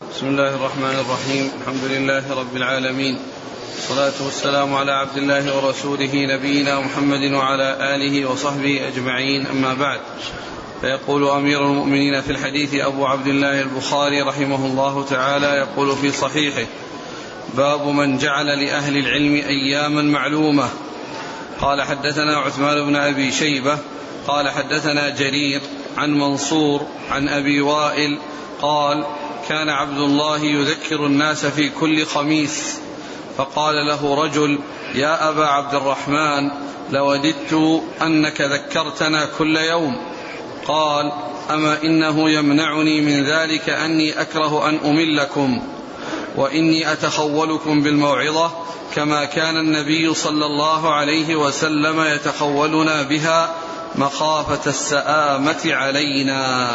بسم الله الرحمن الرحيم. الحمد لله رب العالمين. والصلاة والسلام على عبد الله ورسوله نبينا محمد وعلى آله وصحبه أجمعين. أما بعد فيقول أمير المؤمنين في الحديث أبو عبد الله البخاري رحمه الله تعالى يقول في صحيحه باب من جعل لأهل العلم أياما معلومة. قال حدثنا عثمان بن أبي شيبة. قال حدثنا جرير عن منصور عن أبي وائل. قال كان عبد الله يذكر الناس في كل خميس فقال له رجل يا أبا عبد الرحمن لوددت أنك ذكرتنا كل يوم. قال أما إنه يمنعني من ذلك أني أكره أن أملكم وإني أتخولكم بالموعظة كما كان النبي صلى الله عليه وسلم يتخولنا بها مخافة السآمة علينا.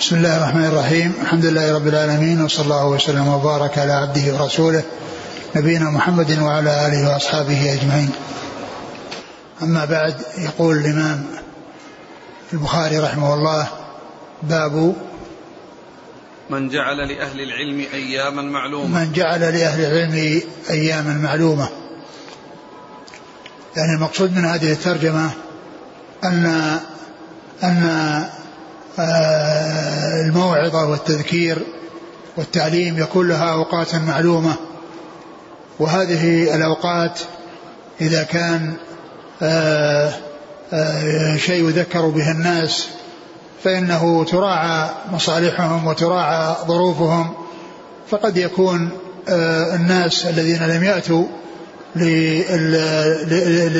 بسم الله الرحمن الرحيم. الحمد لله رب العالمين وصلى الله وسلم وبارك على عبده ورسوله نبينا محمد وعلى آله وأصحابه أجمعين. أما بعد يقول الإمام البخاري رحمه الله باب من جعل لأهل العلم أياما معلومة. من جعل لأهل العلم أياما معلومة. يعني المقصود من هذه الترجمة أن أن الموعظة والتذكير والتعليم يكون لها أوقات معلومة. وهذه الأوقات إذا كان شيء يذكر به الناس فإنه تراعى مصالحهم وتراعى ظروفهم. فقد يكون الناس الذين لم يأتوا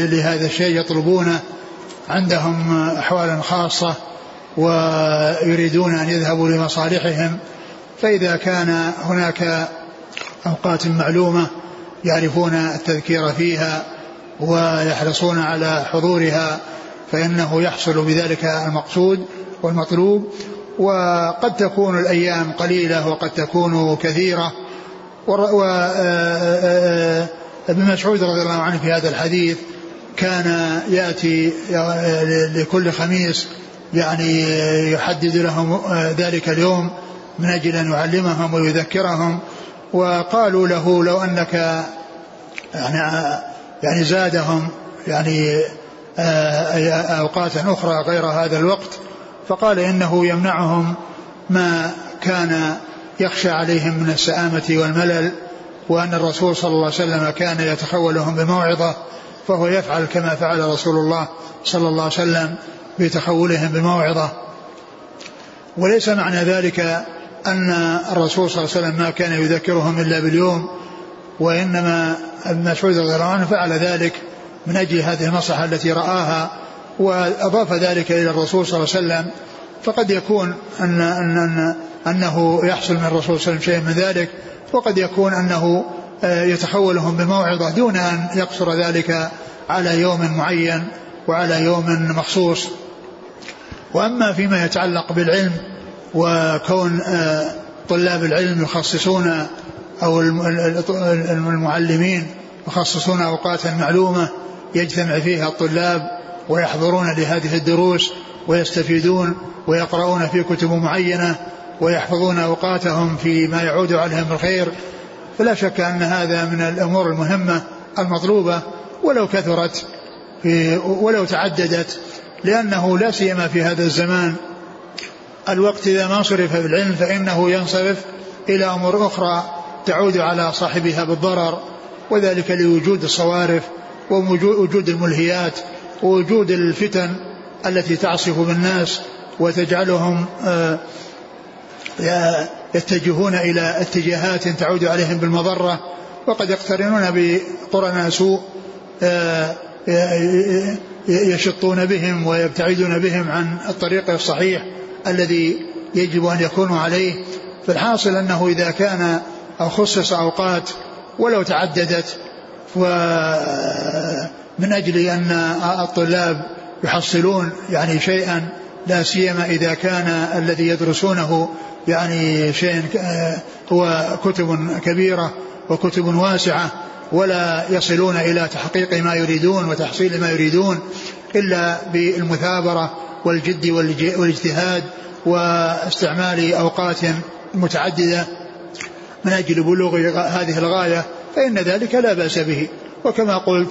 لهذا الشيء يطلبونه عندهم أحوال خاصة. ويريدون أن يذهبوا لمصالحهم فإذا كان هناك أوقات معلومة يعرفون التذكير فيها ويحرصون على حضورها فإنه يحصل بذلك المقصود والمطلوب. وقد تكون الأيام قليلة وقد تكون كثيرة. وابن مسعود رضي الله عنه في هذا الحديث كان يأتي لكل خميس يعني يحدد لهم ذلك اليوم من أجل أن يعلمهم ويذكرهم. وقالوا له لو أنك يعني يعني زادهم يعني أوقاتا أخرى غير هذا الوقت فقال إنه يمنعهم ما كان يخشى عليهم من السآمة والملل وأن الرسول صلى الله عليه وسلم كان يتخولهم بموعظة فهو يفعل كما فعل رسول الله صلى الله عليه وسلم. بتخولهم بالموعظة. وليس معنى ذلك أن الرسول صلى الله عليه وسلم ما كان يذكرهم إلا باليوم وإنما ابن مسعود رضي الله عنه فعل ذلك من أجل هذه المصلحة التي رآها وأضاف ذلك إلى الرسول صلى الله عليه وسلم. فقد يكون أن, أن, أن أنه يحصل من الرسول صلى الله عليه وسلم شيء من ذلك وقد يكون أنه يتخولهم بموعظة دون أن يقصر ذلك على يوم معين وعلى يوم مخصوص. وأما فيما يتعلق بالعلم وكون طلاب العلم يخصصون أو المعلمين يخصصون اوقاتا معلومة يجتمع فيها الطلاب ويحضرون لهذه الدروس ويستفيدون ويقرؤون في كتب معينة ويحفظون أوقاتهم فيما يعود عليهم الخير. فلا شك أن هذا من الأمور المهمة المطلوبة ولو كثرت في ولو تعددت لأنه لا سيما في هذا الزمان. الوقت إذا ما صرف بالعلم فإنه ينصرف إلى أمور أخرى تعود على صاحبها بالضرر وذلك لوجود الصوارف ووجود الملهيات ووجود الفتن التي تعصف بالناس وتجعلهم يتجهون إلى اتجاهات تعود عليهم بالمضرة. وقد يقترنون بقرناء سوء يشطون بهم ويبتعدون بهم عن الطريق الصحيح الذي يجب أن يكونوا عليه. فالحاصل أنه إذا كان أو خصص أوقات ولو تعددت ومن أجل أن الطلاب يحصلون يعني شيئا لا سيما إذا كان الذي يدرسونه يعني شيء هو كتب كبيرة وكتب واسعة. ولا يصلون إلى تحقيق ما يريدون وتحصيل ما يريدون إلا بالمثابرة والجد والاجتهاد واستعمال أوقات متعددة من أجل بلوغ هذه الغاية فإن ذلك لا بأس به. وكما قلت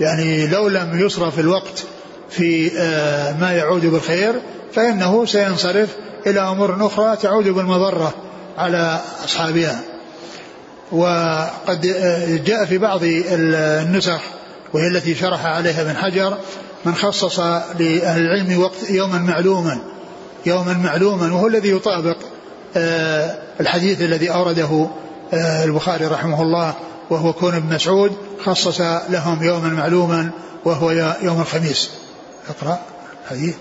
يعني لو لم يصرف الوقت في آه، ما يعود بالخير فإنه سينصرف إلى أمور أخرى تعود بالمضرة على أصحابها. وقد آه، جاء في بعض النسخ وهي التي شرح عليها ابن حجر من خصص لأهل العلم وقت يوما معلوما يوما معلوما وهو الذي يطابق آه، الحديث الذي أورده البخاري رحمه الله وهو كون ابن مسعود خصص لهم يوما معلوما وهو يوم الخميس. اقرأ حديث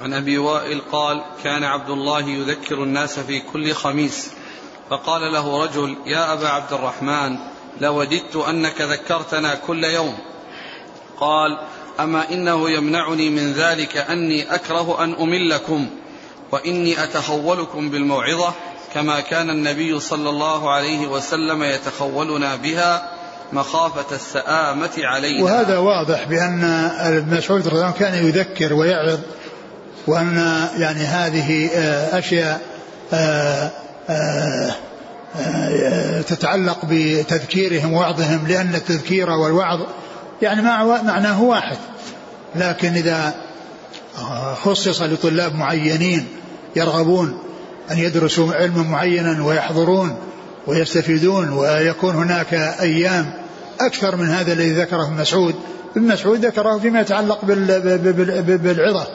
عن أبي وائل قال كان عبد الله يذكر الناس في كل خميس. فقال له رجل يا أبا عبد الرحمن لوددت أنك ذكرتنا كل يوم. قال أما إنه يمنعني من ذلك أني أكره أن أملكم وإني أتخولكم بالموعظة كما كان النبي صلى الله عليه وسلم يتخولنا بها مخافة السآمة علينا. وهذا واضح بأن ابن مسعود رضي الله كان يذكر ويعظ وأن يعني هذه آه، أشياء آه، تتعلق بتذكيرهم ووعظهم لأن التذكير والوعظ يعني معناه واحد. لكن إذا خصص لطلاب معينين يرغبون أن يدرسوا علما معينا ويحضرون ويستفيدون ويكون هناك أيام أكثر من هذا الذي ذكره ابن مسعود ابن مسعود ذكره فيما يتعلق بالعظة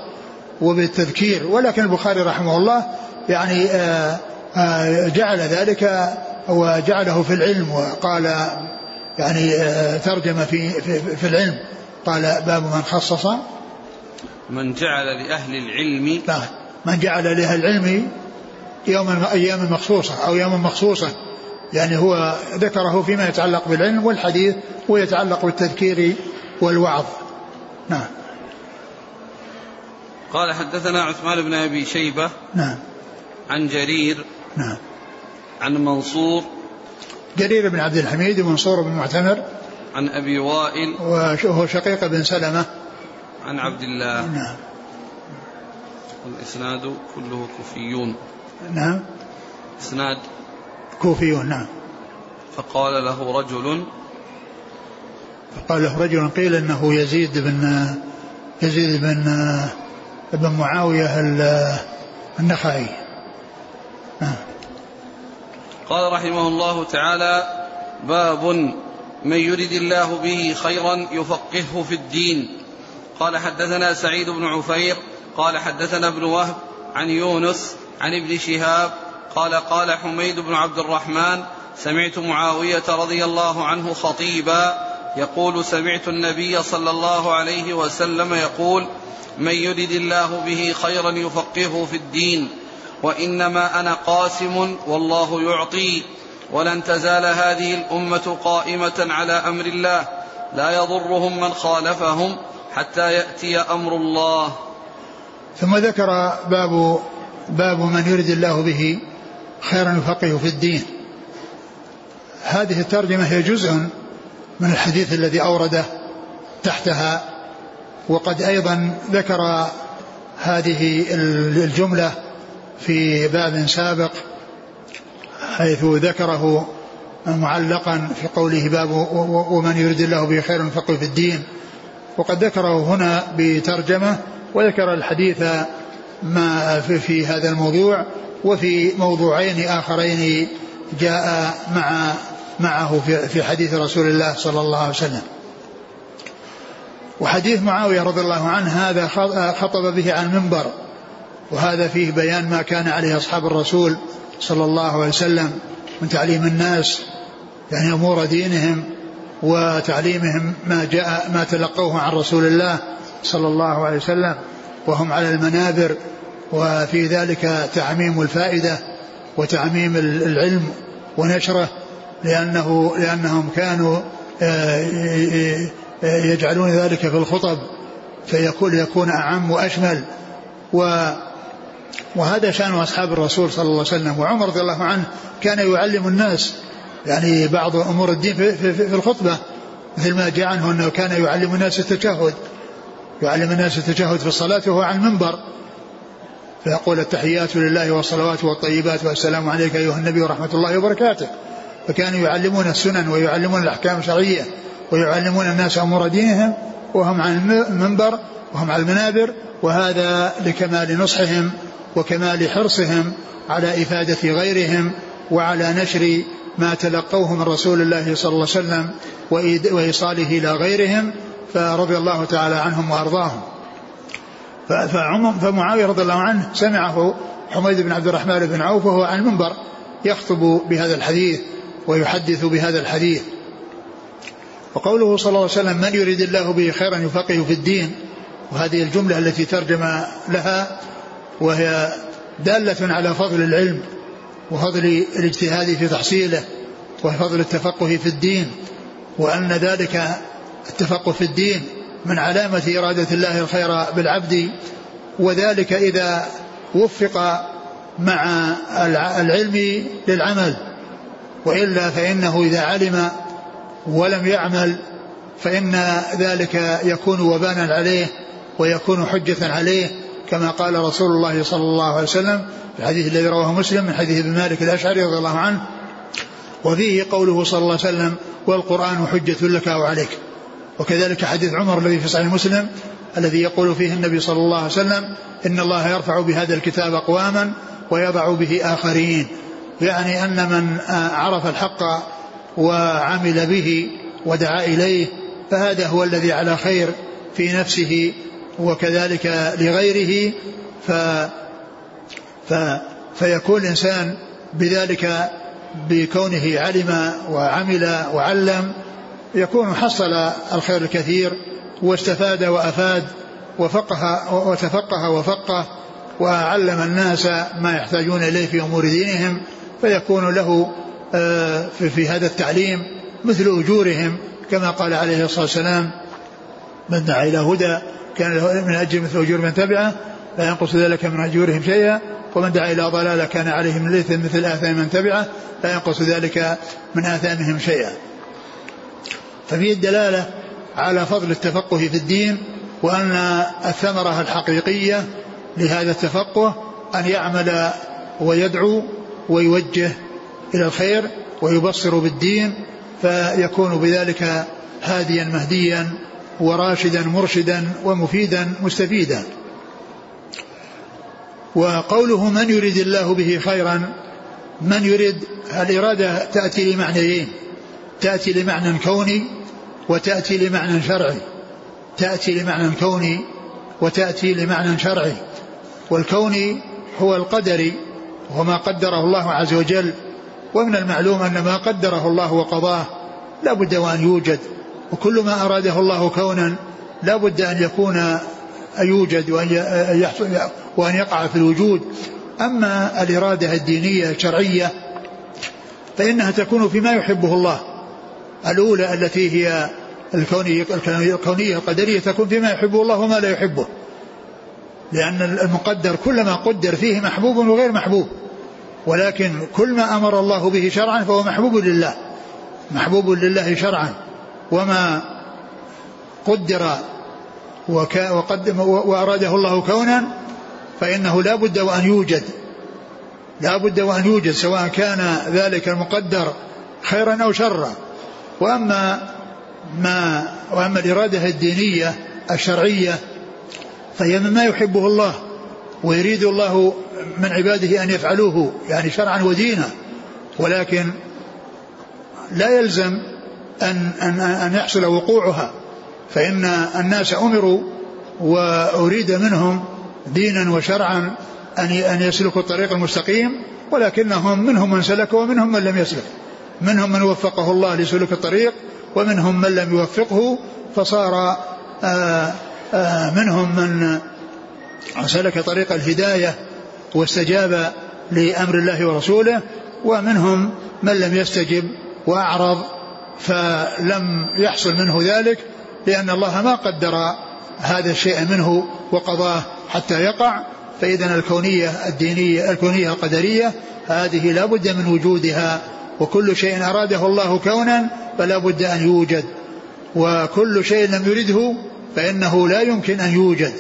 وبالتذكير. ولكن البخاري رحمه الله يعني آه، جعل ذلك وجعله في العلم وقال يعني آه، ترجم في, في, في العلم. قال باب من خصص. من جعل لأهل العلم لا من جعل لأهل العلم يوما أيام مخصوصة أو يوما مخصوصة. يعني هو ذكره فيما يتعلق بالعلم والحديث ويتعلق بالتذكير والوعظ. نعم. قال حدثنا عثمان بن أبي شيبة نعم. عن جرير نعم. عن منصور جرير بن عبد الحميد ومنصور بن معتمر عن أبي وائل وهو شقيق بن سلمة. عن عبد الله. نعم. الإسناد كله كوفيون. نعم. إسناد كوفيون نعم. فقال له رجل فقال له رجل قيل إنه يزيد بن يزيد بن بن معاوية النخعي. قال رحمه الله تعالى باب من يرد الله به خيرا يفقهه في الدين. قال حدثنا سعيد بن عفير قال حدثنا ابن وهب عن يونس عن ابن شهاب قال قال حميد بن عبد الرحمن سمعت معاوية رضي الله عنه خطيبا يقول سمعت النبي صلى الله عليه وسلم يقول من يرد الله به خيرا يفقهه في الدين. وإنما أنا قاسم والله يعطي. ولن تزال هذه الأمة قائمة على أمر الله. لا يضرهم من خالفهم حتى يأتي أمر الله. ثم ذكر باب باب من يرد الله به خيرا يفقه في الدين. هذه الترجمة هي جزء من الحديث الذي أورده تحتها. وقد أيضا ذكر هذه الجملة في باب سابق حيث ذكره معلقا في قوله باب ومن يريد الله به خيرا يفقه في الدين. وقد ذكره هنا بترجمة وذكر الحديث ما في, هذا الموضوع وفي موضوعين آخرين جاء مع معه في, حديث رسول الله صلى الله عليه وسلم. وحديث معاوية رضي الله عنه هذا خطب به عن المنبر. وهذا فيه بيان ما كان عليه أصحاب الرسول صلى الله عليه وسلم من تعليم الناس يعني أمور دينهم وتعليمهم ما جاء ما تلقوه عن رسول الله صلى الله عليه وسلم وهم على المنابر وفي ذلك تعميم الفائدة وتعميم العلم ونشره لأنه لأنهم كانوا آه، يجعلون ذلك في الخطب فيكون يكون أعم وأشمل و وهذا شأن أصحاب الرسول صلى الله عليه وسلم. وعمر رضي الله عنه كان يعلم الناس يعني بعض أمور الدين في, في, في الخطبة. مثل ما جاء عنه أنه كان يعلم الناس التشهد. يعلم الناس التشهد في الصلاة وهو على المنبر. فيقول التحيات لله والصلوات والطيبات والسلام عليك أيها النبي ورحمة الله وبركاته. فكانوا يعلمون السنن ويعلمون الأحكام الشرعية ويعلمون الناس أمور دينهم وهم على المنبر وهم على المنابر وهذا لكمال نصحهم وكمال حرصهم على إفادة غيرهم وعلى نشر ما تلقوه من رسول الله صلى الله عليه وسلم وإيصاله إلى غيرهم فرضي الله تعالى عنهم وأرضاهم. فمعاوية رضي الله عنه سمعه حميد بن عبد الرحمن بن عوف وهو على المنبر يخطب بهذا الحديث ويحدث بهذا الحديث. وقوله صلى الله عليه وسلم من يريد الله به خيرا يفقه في الدين وهذه الجملة التي ترجم لها وهي دالة على فضل العلم وفضل الاجتهاد في تحصيله وفضل التفقه في الدين وأن ذلك التفقه في الدين من علامة إرادة الله الخير بالعبد وذلك إذا وفق مع العلم للعمل. وإلا فإنه إذا علم ولم يعمل فإن ذلك يكون وبانا عليه. ويكون حجة عليه كما قال رسول الله صلى الله عليه وسلم في الحديث الذي رواه مسلم من حديث ابن مالك الأشعري رضي الله عنه وفيه قوله صلى الله عليه وسلم والقرآن حجة لك أو عليك وكذلك حديث عمر الذي في صحيح مسلم الذي يقول فيه النبي صلى الله عليه وسلم إن الله يرفع بهذا الكتاب أقواما ويضع به آخرين. يعني أن من عرف الحق وعمل به ودعا إليه فهذا هو الذي على خير في نفسه وكذلك لغيره ف ف فيكون الإنسان بذلك بكونه علم وعمل وعلم يكون حصل الخير الكثير واستفاد وأفاد وفقه وتفقه وفقه وعلم الناس ما يحتاجون إليه في أمور دينهم فيكون له آه، في هذا التعليم مثل أجورهم كما قال عليه الصلاة والسلام من دعا إلى هدى كان له من اجر مثل اجور من تبعه لا ينقص ذلك من أجورهم شيئا. ومن دعا إلى ضلالة كان عليه من الاثم مثل آثام من تبعه لا ينقص ذلك من آثامهم شيئا. ففيه الدلالة على فضل التفقه في الدين وأن الثمرة الحقيقية لهذا التفقه أن يعمل ويدعو ويوجه إلى الخير ويبصر بالدين فيكون بذلك هاديا مهديا وراشدا مرشدا ومفيدا مستفيدا. وقوله من يريد الله به خيرا من يريد الإرادة تأتي لمعنيين. تأتي لمعنى كوني وتأتي لمعنى شرعي. تأتي لمعنى كوني وتأتي لمعنى شرعي. والكوني هو القدري وما قدره الله عز وجل. ومن المعلوم أن ما قدره الله وقضاه لا بد وأن يوجد. وكل ما أراده الله كونا لا بد أن يكون يوجد وأن يحصل وأن يقع في الوجود. أما الإرادة الدينية الشرعية فإنها تكون فيما يحبه الله. الأولى التي هي الكونية, الكونية القدرية تكون فيما يحبه الله وما لا يحبه. لأن المقدر كلما قدر فيه محبوب وغير محبوب. ولكن كل ما أمر الله به شرعا فهو محبوب لله. محبوب لله شرعا. وما قدر وقدم وأراده الله كونا فإنه لا بد وأن يوجد لا بد وأن يوجد سواء كان ذلك المقدر خيرا أو شرا. وأما ما وأما الإرادة الدينية الشرعية فهي مما يحبه الله ويريد الله من عباده أن يفعلوه يعني شرعا ودينا. ولكن لا يلزم أن, أن, أن يحصل وقوعها فإن الناس أمروا وأريد منهم دينا وشرعا أن أن يسلكوا الطريق المستقيم ولكنهم منهم من سلك ومنهم من لم يسلك. منهم من وفقه الله لسلوك الطريق ومنهم من لم يوفقه فصار آآ آه، آآ آه، منهم من سلك طريق الهداية واستجاب لأمر الله ورسوله ومنهم من لم يستجب وأعرض فلم يحصل منه ذلك لأن الله ما قدر هذا الشيء منه وقضاه حتى يقع. فإذا الكونية الدينية الكونية القدرية هذه لا بد من وجودها وكل شيء أراده الله كونا فلا بد أن يوجد وكل شيء لم يرده فإنه لا يمكن أن يوجد.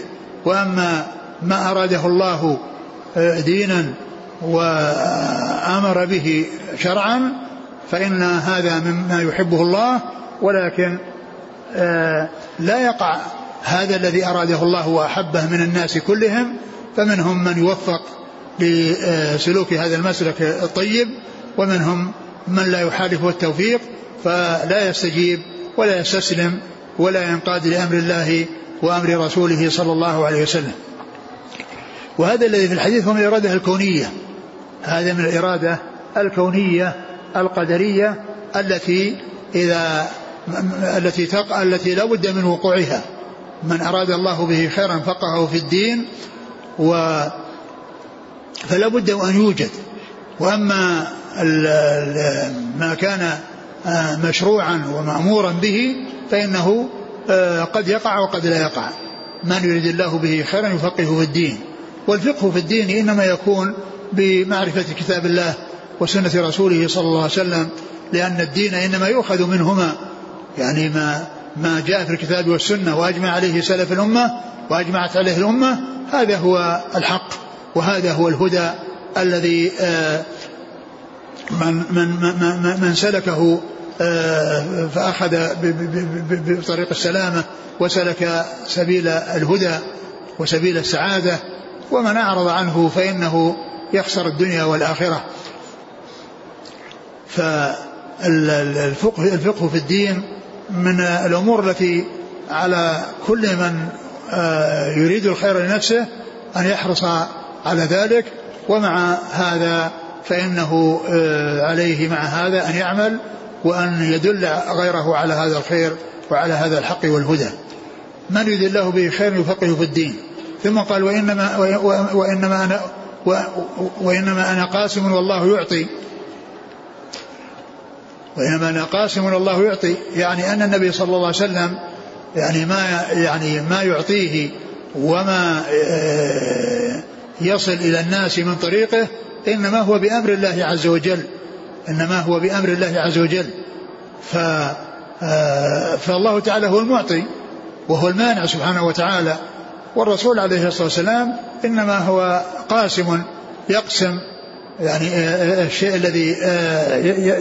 وأما ما أراده الله دينا وآمر به شرعا فإن هذا مما يحبه الله ولكن لا يقع هذا الذي أراده الله وأحبه من الناس كلهم فمنهم من يوفق لسلوك هذا المسلك الطيب ومنهم من لا يحالفه التوفيق فلا يستجيب ولا يستسلم ولا ينقاد لأمر الله وأمر رسوله صلى الله عليه وسلم. وهذا الذي في الحديث هو من الإرادة الكونية. هذا من الإرادة الكونية القدرية التي إذا التي تقع التي لا بد من وقوعها. من أراد الله به خيرا فقهه في الدين و فلا بد أن يوجد. وأما ما كان آه، مشروعا ومامورا به فإنه آه، قد يقع وقد لا يقع. من يريد الله به خيرا يفقهه في الدين. والفقه في الدين إنما يكون بمعرفة كتاب الله وسنة رسوله صلى الله عليه وسلم لأن الدين إنما يؤخذ منهما. يعني ما ما جاء في الكتاب والسنة وأجمع عليه سلف الأمة وأجمعت عليه الأمة هذا هو الحق وهذا هو الهدى الذي آه، من من من, من سلكه آه، فأخذ بطريق السلامة وسلك سبيل الهدى وسبيل السعادة ومن أعرض عنه فإنه يخسر الدنيا والآخرة. فالفقه الفقه في الدين من الأمور التي على كل من آه، يريد الخير لنفسه أن يحرص على ذلك ومع هذا فإنه آه، عليه مع هذا أن يعمل وأن يدل غيره على هذا الخير وعلى هذا الحق والهدى. من يريد الله به خير يفقهه في الدين؟ ثم قال وإنما, وإنما أنا وإنما أنا قاسم والله يعطي. وإنما أنا قاسم والله يعطي. يعني أن النبي صلى الله عليه وسلم يعني ما يعني ما يعطيه وما آه، يصل إلى الناس من طريقه إنما هو بأمر الله عز وجل. إنما هو بأمر الله عز وجل. ف آه، فالله تعالى هو المعطي وهو المانع سبحانه وتعالى. والرسول عليه الصلاة والسلام إنما هو قاسم يقسم يعني آه، الشيء الذي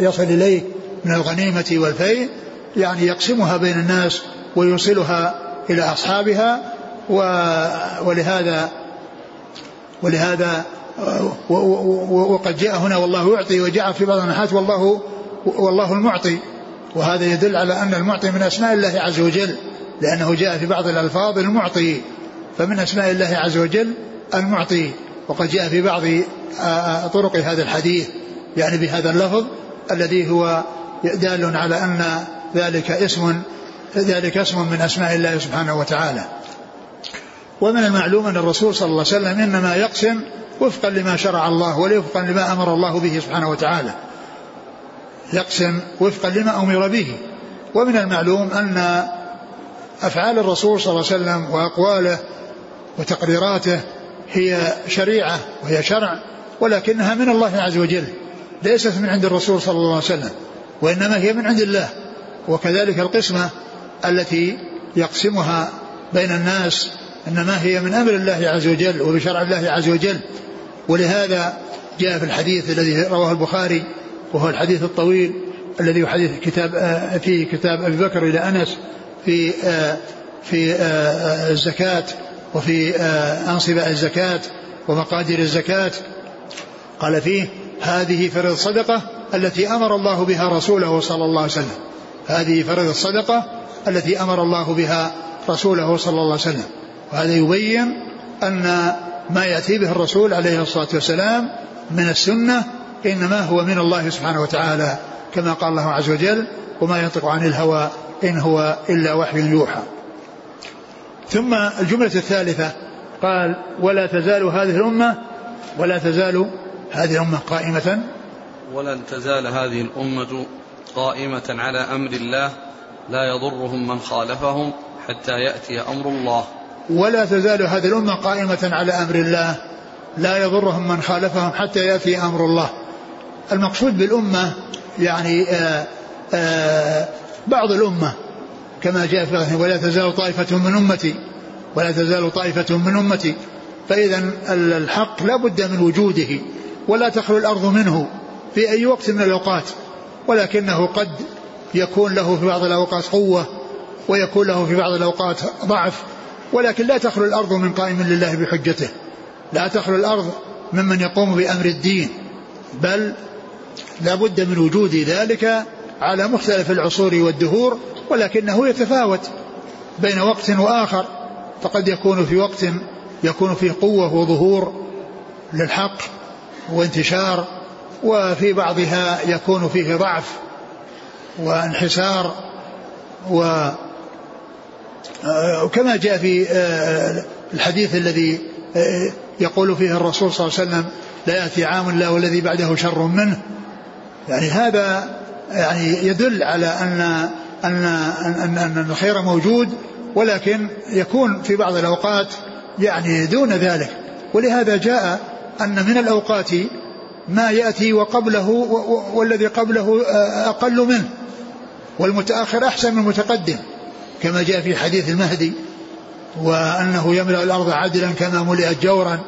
يصل إليه من الغنيمة والفيء يعني يقسمها بين الناس ويوصلها إلى أصحابها ولهذا ولهذا وقد جاء هنا والله يعطي وجاء في بعض النحات والله والله المعطي. وهذا يدل على أن المعطي من أسماء الله عز وجل لأنه جاء في بعض الألفاظ المعطي. فمن أسماء الله عز وجل المعطي. وقد جاء في بعض طرق هذا الحديث يعني بهذا اللفظ الذي هو دال على أن ذلك اسم ذلك اسم من أسماء الله سبحانه وتعالى. ومن المعلوم أن الرسول صلى الله عليه وسلم إنما يقسم وفقا لما شرع الله وفقا لما أمر الله به سبحانه وتعالى. يقسم وفقا لما أمر به. ومن المعلوم أن أفعال الرسول صلى الله عليه وسلم وأقواله وتقريراته هي شريعة وهي شرع ولكنها من الله عز وجل ليست من عند الرسول صلى الله عليه وسلم. وإنما هي من عند الله. وكذلك القسمة التي يقسمها بين الناس إنما هي من أمر الله عز وجل وبشرع الله عز وجل. ولهذا جاء في الحديث الذي رواه البخاري وهو الحديث الطويل الذي هو حديث كتاب في كتاب أبي بكر إلى أنس في في الزكاة وفي أنصبة الزكاة ومقادير الزكاة. قال فيه هذه فرض الصدقه التي أمر الله بها رسوله صلى الله عليه وسلم. هذه فرض الصدقة التي أمر الله بها رسوله صلى الله عليه وسلم. وهذا يبين أن ما يأتي به الرسول عليه الصلاة والسلام من السنة إنما هو من الله سبحانه وتعالى كما قال الله عز وجل وما ينطق عن الهوى إن هو إلا وحي يوحى. ثم الجملة الثالثة قال ولا تزال هذه الأمة ولا تزال هذه الأمة قائمة ولن تزال هذه الأمة قائمة على أمر الله لا يضرهم من خالفهم حتى يأتي أمر الله. ولا تزال هذه الأمة قائمة على أمر الله لا يضرهم من خالفهم حتى يأتي أمر الله. المقصود بالأمة يعني آآ آآ بعض الأمة كما جاء في ولا تزال طائفة من أمتي ولا تزال طائفة من أمتي. فإذا الحق لا بد من وجوده ولا تخلو الأرض منه. في أي وقت من الأوقات ولكنه قد يكون له في بعض الأوقات قوة ويكون له في بعض الأوقات ضعف ولكن لا تخلو الأرض من قائم لله بحجته. لا تخلو الأرض ممن يقوم بأمر الدين بل لا بد من وجود ذلك على مختلف العصور والدهور ولكنه يتفاوت بين وقت وآخر فقد يكون في وقت يكون فيه قوة وظهور للحق وانتشار وفي بعضها يكون فيه ضعف وانحسار و وكما جاء في آه، الحديث الذي آه، يقول فيه الرسول صلى الله عليه وسلم لا يأتي عام لا والذي بعده شر منه. يعني هذا يعني يدل على أن أن أن, أن الخير موجود ولكن يكون في بعض الأوقات يعني دون ذلك. ولهذا جاء أن من الأوقات ما يأتي وقبله والذي قبله آه، أقل منه. والمتأخر أحسن من المتقدم كما جاء في حديث المهدي وأنه يملأ الأرض عدلا كما ملئت جورا.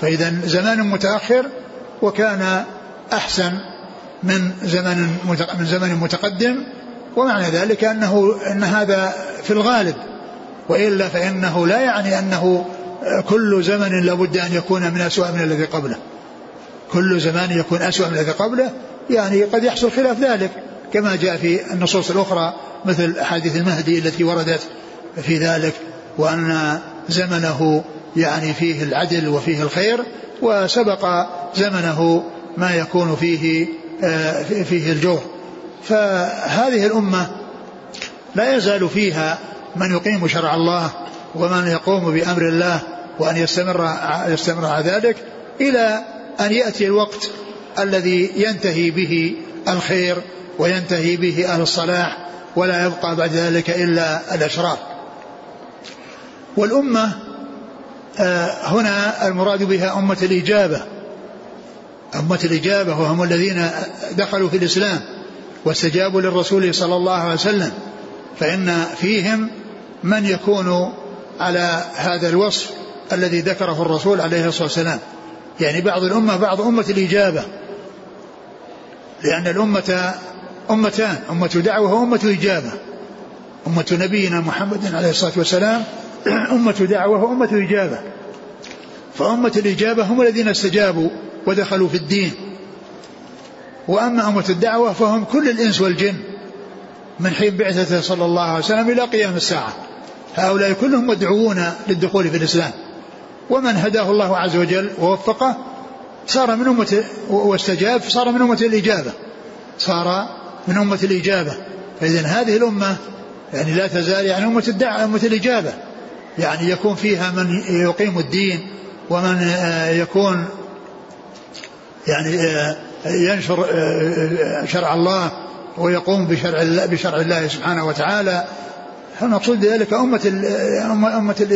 فإذا زمان متأخر وكان أحسن من زمن من زمن متقدم. ومعنى ذلك أنه أن هذا في الغالب. وإلا فإنه لا يعني أنه كل زمن لابد أن يكون من أسوأ من الذي قبله. كل زمان يكون أسوأ من الذي قبله يعني قد يحصل خلاف ذلك كما جاء في النصوص الأخرى مثل أحاديث المهدي التي وردت في ذلك وأن زمنه يعني فيه العدل وفيه الخير وسبق زمنه ما يكون فيه آه، فيه الجور. فهذه الأمة لا يزال فيها من يقيم شرع الله ومن يقوم بأمر الله وأن يستمر يستمر على ذلك إلى أن يأتي الوقت الذي ينتهي به الخير وينتهي به أهل الصلاح ولا يبقى بعد ذلك إلا الأشرار والأمة آه، هنا المراد بها أمة الإجابة. أمة الإجابة وهم الذين دخلوا في الإسلام واستجابوا للرسول صلى الله عليه وسلم. فإن فيهم من يكون على هذا الوصف الذي ذكره الرسول عليه الصلاة والسلام. يعني بعض الأمة بعض أمة الإجابة. لأن الأمة أمتان أمة دعوة وأمة إجابة. أمة نبينا محمد عليه الصلاة والسلام أمة دعوة وأمة إجابة. فأمة الإجابة هم الذين استجابوا ودخلوا في الدين. وأما أمة الدعوة فهم كل الإنس والجن من حين بعثته صلى الله عليه وسلم إلى قيام الساعة. هؤلاء كلهم مدعوون للدخول في الإسلام. ومن هداه الله عز وجل ووفقه صار من أمة واستجاب صار من أمة الإجابة. صار من أمة الإجابة. فإذا هذه الأمة يعني لا تزال يعني أمة الدعوة أمة الإجابة. يعني يكون فيها من يقيم الدين ومن آه، يكون يعني آه، ينشر آه، شرع الله ويقوم بشرع الله بشرع الله سبحانه وتعالى. فالمقصود بذلك أمة أمة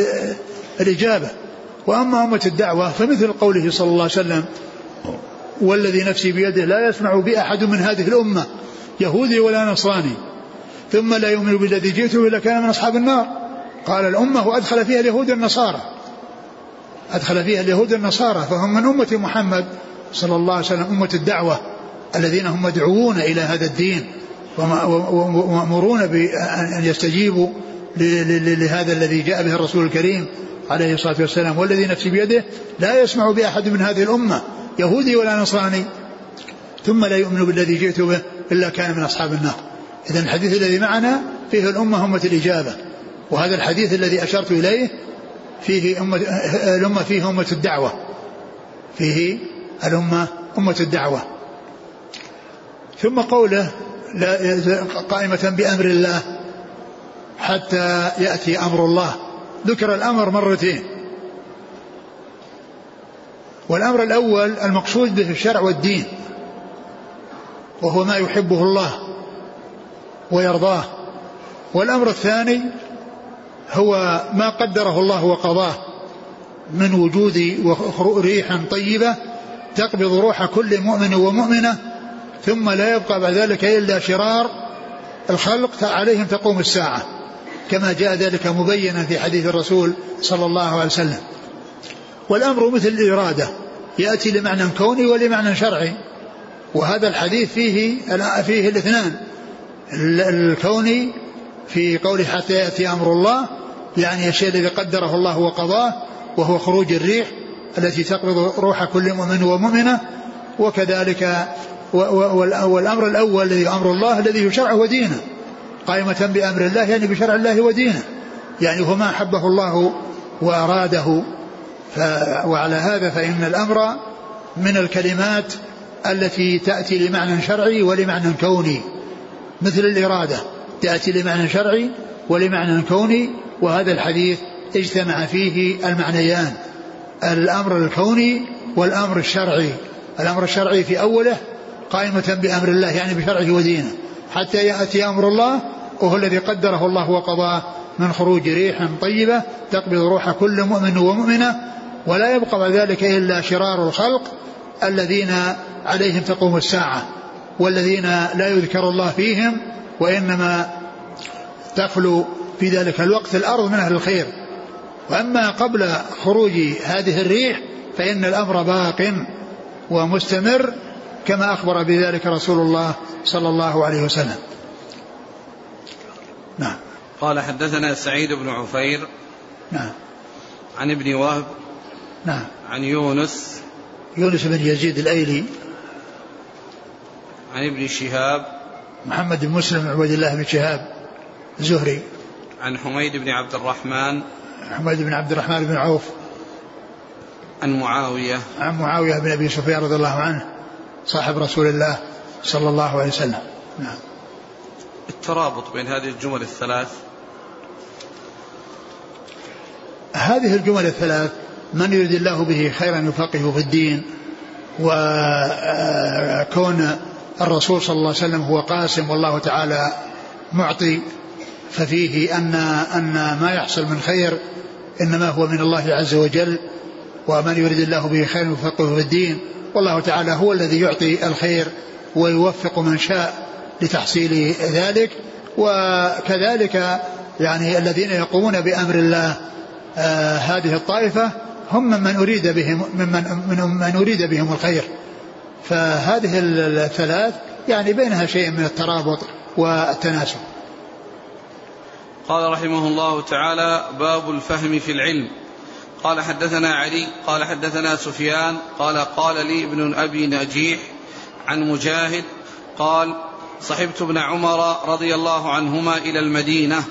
الإجابة؟ وأما أمة الدعوة فمثل قوله صلى الله عليه وسلم والذي نفسي بيده لا يسمع بأحد من هذه الأمة يهودي ولا نصراني ثم لا يؤمن بالذي جئته إلا كان من أصحاب النار. قال الأمة وأدخل فيها اليهود النصارى أدخل فيها اليهود النصارى فهم من أمة محمد صلى الله عليه وسلم أمة الدعوة الذين هم مدعوون إلى هذا الدين ومأمورون بأن يستجيبوا لهذا الذي جاء به الرسول الكريم. عليه الصلاة والسلام والذي نفسي بيده لا يسمع بأحد من هذه الأمة يهودي ولا نصراني. ثم لا يؤمن بالذي جئت به إلا كان من أصحاب النار. إذا الحديث الذي معنا فيه الأمة أمة الإجابة وهذا الحديث الذي أشرت إليه فيه أمة الأمة فيه أمة الدعوة. فيه الأمة أمة الدعوة. ثم قوله قائمة بأمر الله حتى يأتي أمر الله. ذكر الأمر مرتين. والأمر الأول المقصود به الشرع والدين وهو ما يحبه الله ويرضاه. والأمر الثاني هو ما قدره الله وقضاه من وجود ريح طيبة تقبض روح كل مؤمن ومؤمنة ثم لا يبقى بعد ذلك إلا شرار الخلق عليهم تقوم الساعة. كما جاء ذلك مبينا في حديث الرسول صلى الله عليه وسلم. والأمر مثل الإرادة يأتي لمعنى كوني ولمعنى شرعي. وهذا الحديث فيه فيه الاثنان. الكوني في قوله حتى يأتي أمر الله يعني الشيء الذي قدره الله وقضاه وهو خروج الريح التي تقبض روح كل مؤمن ومؤمنة. وكذلك والأمر الأول الذي أمر الله الذي هو شرعه ودينه. قائمة بأمر الله يعني بشرع الله ودينه. يعني هو ما أحبه الله وأراده. ف وعلى هذا فإن الأمر من الكلمات التي تأتي لمعنى شرعي ولمعنى كوني. مثل الإرادة تأتي لمعنى شرعي ولمعنى كوني وهذا الحديث اجتمع فيه المعنيان. الأمر الكوني والأمر الشرعي. الأمر الشرعي في أوله قائمة بأمر الله يعني بشرعه ودينه. حتى يأتي أمر الله وهو الذي قدره الله وقضاه من خروج ريح طيبة تقبض روح كل مؤمن ومؤمنة ولا يبقى بعد ذلك إلا شرار الخلق الذين عليهم تقوم الساعة والذين لا يذكر الله فيهم وإنما تخلو في ذلك الوقت الأرض من أهل الخير. وأما قبل خروج هذه الريح فإن الأمر باق ومستمر كما أخبر بذلك رسول الله صلى الله عليه وسلم. نعم. قال حدثنا سعيد بن عفير نعم. عن ابن وهب نعم. عن يونس يونس بن يزيد الأيلي عن ابن شهاب محمد بن مسلم عبيد الله بن شهاب الزهري عن حميد بن عبد الرحمن حميد بن عبد الرحمن بن عوف عن معاوية عن معاوية بن أبي سفيان رضي الله عنه صاحب رسول الله صلى الله عليه وسلم. نعم. الترابط بين هذه الجمل الثلاث؟ هذه الجمل الثلاث من يريد الله به خيرا يفقهه في الدين وكون الرسول صلى الله عليه وسلم هو قاسم والله تعالى معطي ففيه أن أن ما يحصل من خير إنما هو من الله عز وجل ومن يريد الله به خيرا يفقهه في الدين والله تعالى هو الذي يعطي الخير ويوفق من شاء. لتحصيل ذلك وكذلك يعني الذين يقومون بأمر الله آه هذه الطائفة هم من أريد بهم ممن من من أريد بهم الخير. فهذه الثلاث يعني بينها شيء من الترابط والتناسب. قال رحمه الله تعالى باب الفهم في العلم. قال حدثنا علي قال حدثنا سفيان قال قال لي ابن أبي نجيح عن مجاهد قال صحبت ابن عمر رضي الله عنهما إلى المدينة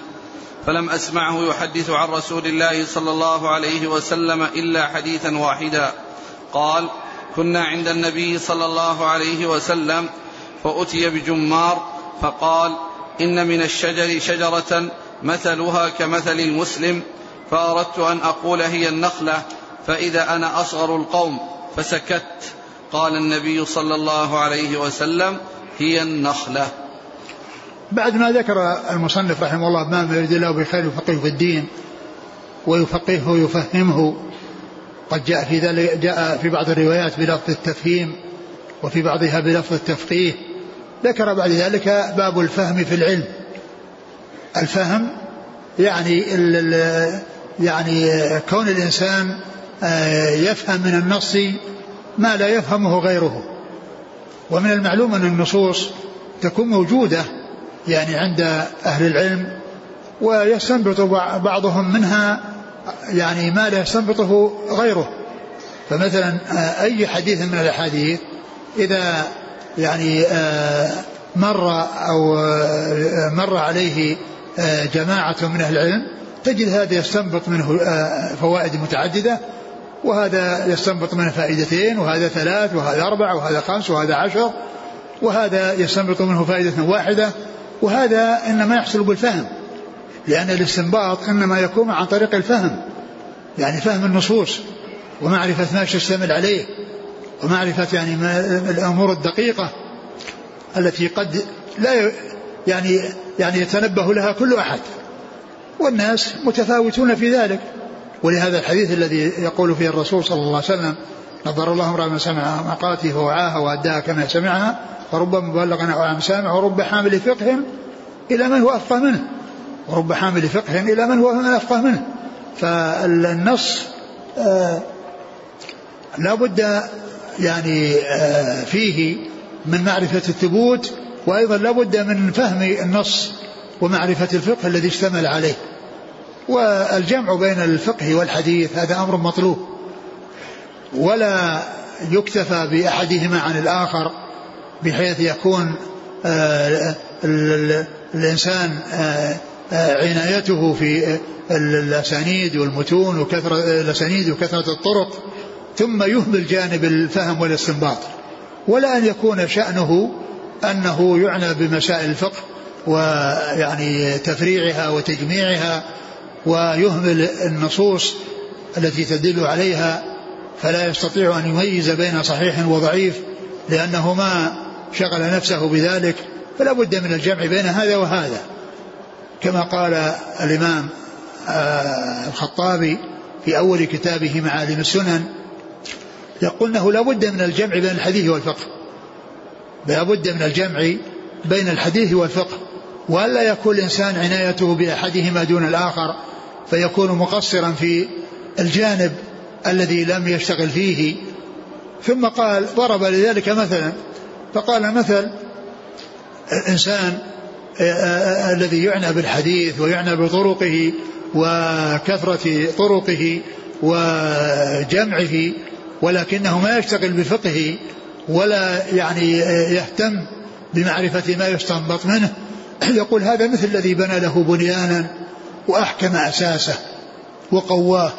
فلم أسمعه يحدث عن رسول الله صلى الله عليه وسلم إلا حديثا واحدا. قال كنا عند النبي صلى الله عليه وسلم فأتي بجمار فقال إن من الشجر شجرة مثلها كمثل المسلم فأردت أن أقول هي النخلة فإذا أنا أصغر القوم فسكت قال النبي صلى الله عليه وسلم هي النخلة. بعد ما ذكر المصنف رحمه الله ما يريد الله بخير يفقهه في الدين ويفقهه ويفهمه قد جاء في ذلك جاء في بعض الروايات بلفظ التفهيم وفي بعضها بلفظ التفقيه. ذكر بعد ذلك باب الفهم في العلم. الفهم يعني يعني كون الإنسان آه، يفهم من النص ما لا يفهمه غيره. ومن المعلوم أن النصوص تكون موجودة يعني عند أهل العلم ويستنبط بعضهم منها يعني ما لا يستنبطه غيره. فمثلا آه، أي حديث من الأحاديث إذا يعني آه، مر أو مر عليه آه، جماعة من أهل العلم تجد هذا يستنبط منه آه، فوائد متعددة وهذا يستنبط منه فائدتين وهذا ثلاث وهذا أربع وهذا خمس وهذا عشر وهذا يستنبط منه فائدة واحدة وهذا إنما يحصل بالفهم لأن الاستنباط إنما يكون عن طريق الفهم يعني فهم النصوص ومعرفة ما تشتمل عليه ومعرفة يعني ما الأمور الدقيقة التي قد لا يعني يعني يتنبه لها كل أحد والناس متفاوتون في ذلك. ولهذا الحديث الذي يقول فيه الرسول صلى الله عليه وسلم نظر الله امرأ من سمع مقالته فوعاها وأداها كما سمعها ورب مبلغ أو عام سامع ورب حامل فقه إلى من هو أفقه منه ورب حامل فقه إلى من هو من أفقه منه. فالنص آه، لا بد يعني آه، فيه من معرفة الثبوت وأيضا لا بد من فهم النص ومعرفة الفقه الذي اشتمل عليه. والجمع بين الفقه والحديث هذا أمر مطلوب. ولا يكتفى بأحدهما عن الآخر بحيث يكون آه، الإنسان آه، عنايته في الأسانيد والمتون وكثرة الأسانيد وكثرة الطرق ثم يهمل جانب الفهم والاستنباط. ولا أن يكون شأنه أنه يعنى بمسائل الفقه ويعني تفريعها وتجميعها ويهمل النصوص التي تدل عليها فلا يستطيع أن يميز بين صحيح وضعيف لأنه ما شغل نفسه بذلك فلا بد من الجمع بين هذا وهذا. كما قال الإمام آه، الخطابي في أول كتابه معالم السنن يقول أنه لا بد من الجمع بين الحديث والفقه. لا بد من الجمع بين الحديث والفقه. وألا يكون الإنسان عنايته بأحدهما دون الآخر فيكون مقصرا في الجانب الذي لم يشتغل فيه. ثم قال ضرب لذلك مثلا فقال مثل الإنسان آه، الذي يعنى بالحديث ويعنى بطرقه وكثرة طرقه وجمعه ولكنه ما يشتغل بفقه ولا يعني يهتم بمعرفة ما يستنبط منه يقول هذا مثل الذي بنى له بنيانا. وأحكم أساسه وقواه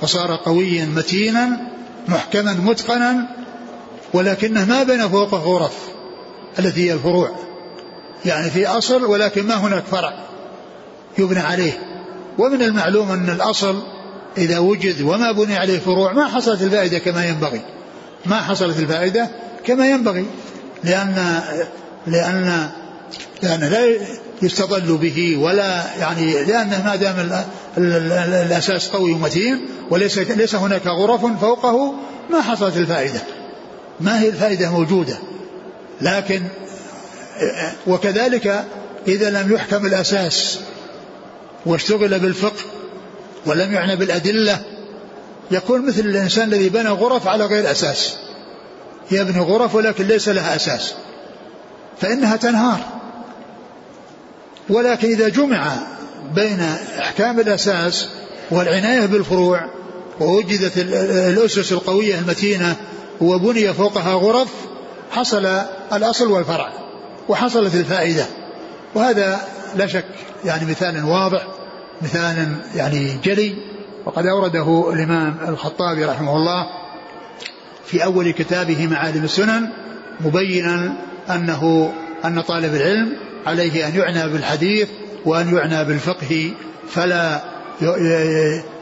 فصار قويا متينا محكما متقنا ولكنه ما بنى فوقه غرف التي هي الفروع. يعني في أصل ولكن ما هناك فرع يبنى عليه. ومن المعلوم أن الأصل إذا وجد وما بني عليه فروع ما حصلت الفائدة كما ينبغي. ما حصلت الفائدة كما ينبغي. لأن لأن لأن لا يستظل به ولا يعني لأنه ما دام الأساس قوي ومتين وليس ليس هناك غرف فوقه ما حصلت الفائدة. ما هي الفائدة موجودة. لكن وكذلك إذا لم يحكم الأساس واشتغل بالفقه ولم يعنى بالأدلة يكون مثل الإنسان الذي بنى غرف على غير أساس. يبني غرف ولكن ليس لها أساس. فإنها تنهار. ولكن إذا جمع بين إحكام الأساس والعناية بالفروع ووجدت الأسس القوية المتينة وبني فوقها غرف حصل الأصل والفرع وحصلت الفائدة. وهذا لا شك يعني مثال واضح مثال يعني جلي. وقد أورده الإمام الخطابي رحمه الله في أول كتابه معالم السنن مبينا أنه أن طالب العلم عليه أن يعنى بالحديث وأن يعنى بالفقه فلا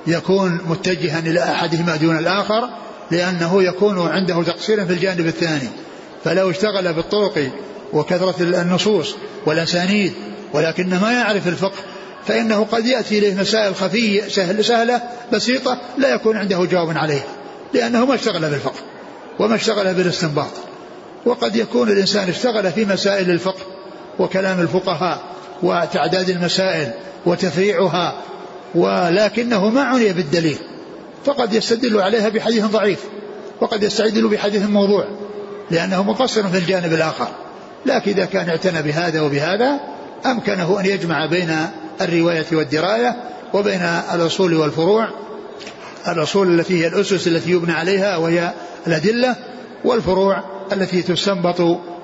يكون متجها إلى أحدهما دون الآخر لأنه يكون عنده تقصير في الجانب الثاني. فلو اشتغل بالطرق وكثرة النصوص والأسانيد ولكن ما يعرف الفقه فإنه قد يأتي إليه مسائل خفية سهل سهلة بسيطة لا يكون عنده جواب عليها لأنه ما اشتغل بالفقه وما اشتغل بالاستنباط. وقد يكون الإنسان اشتغل في مسائل الفقه وكلام الفقهاء وتعداد المسائل وتفريعها ولكنه ما عني بالدليل فقد يستدل عليها بحديث ضعيف وقد يستدل بحديث موضوع لأنه مقصر في الجانب الآخر لكن إذا كان اعتنى بهذا وبهذا أمكنه أن يجمع بين الرواية والدراية وبين الأصول والفروع الأصول التي هي الأسس التي يبنى عليها وهي الأدلة والفروع التي تستنبط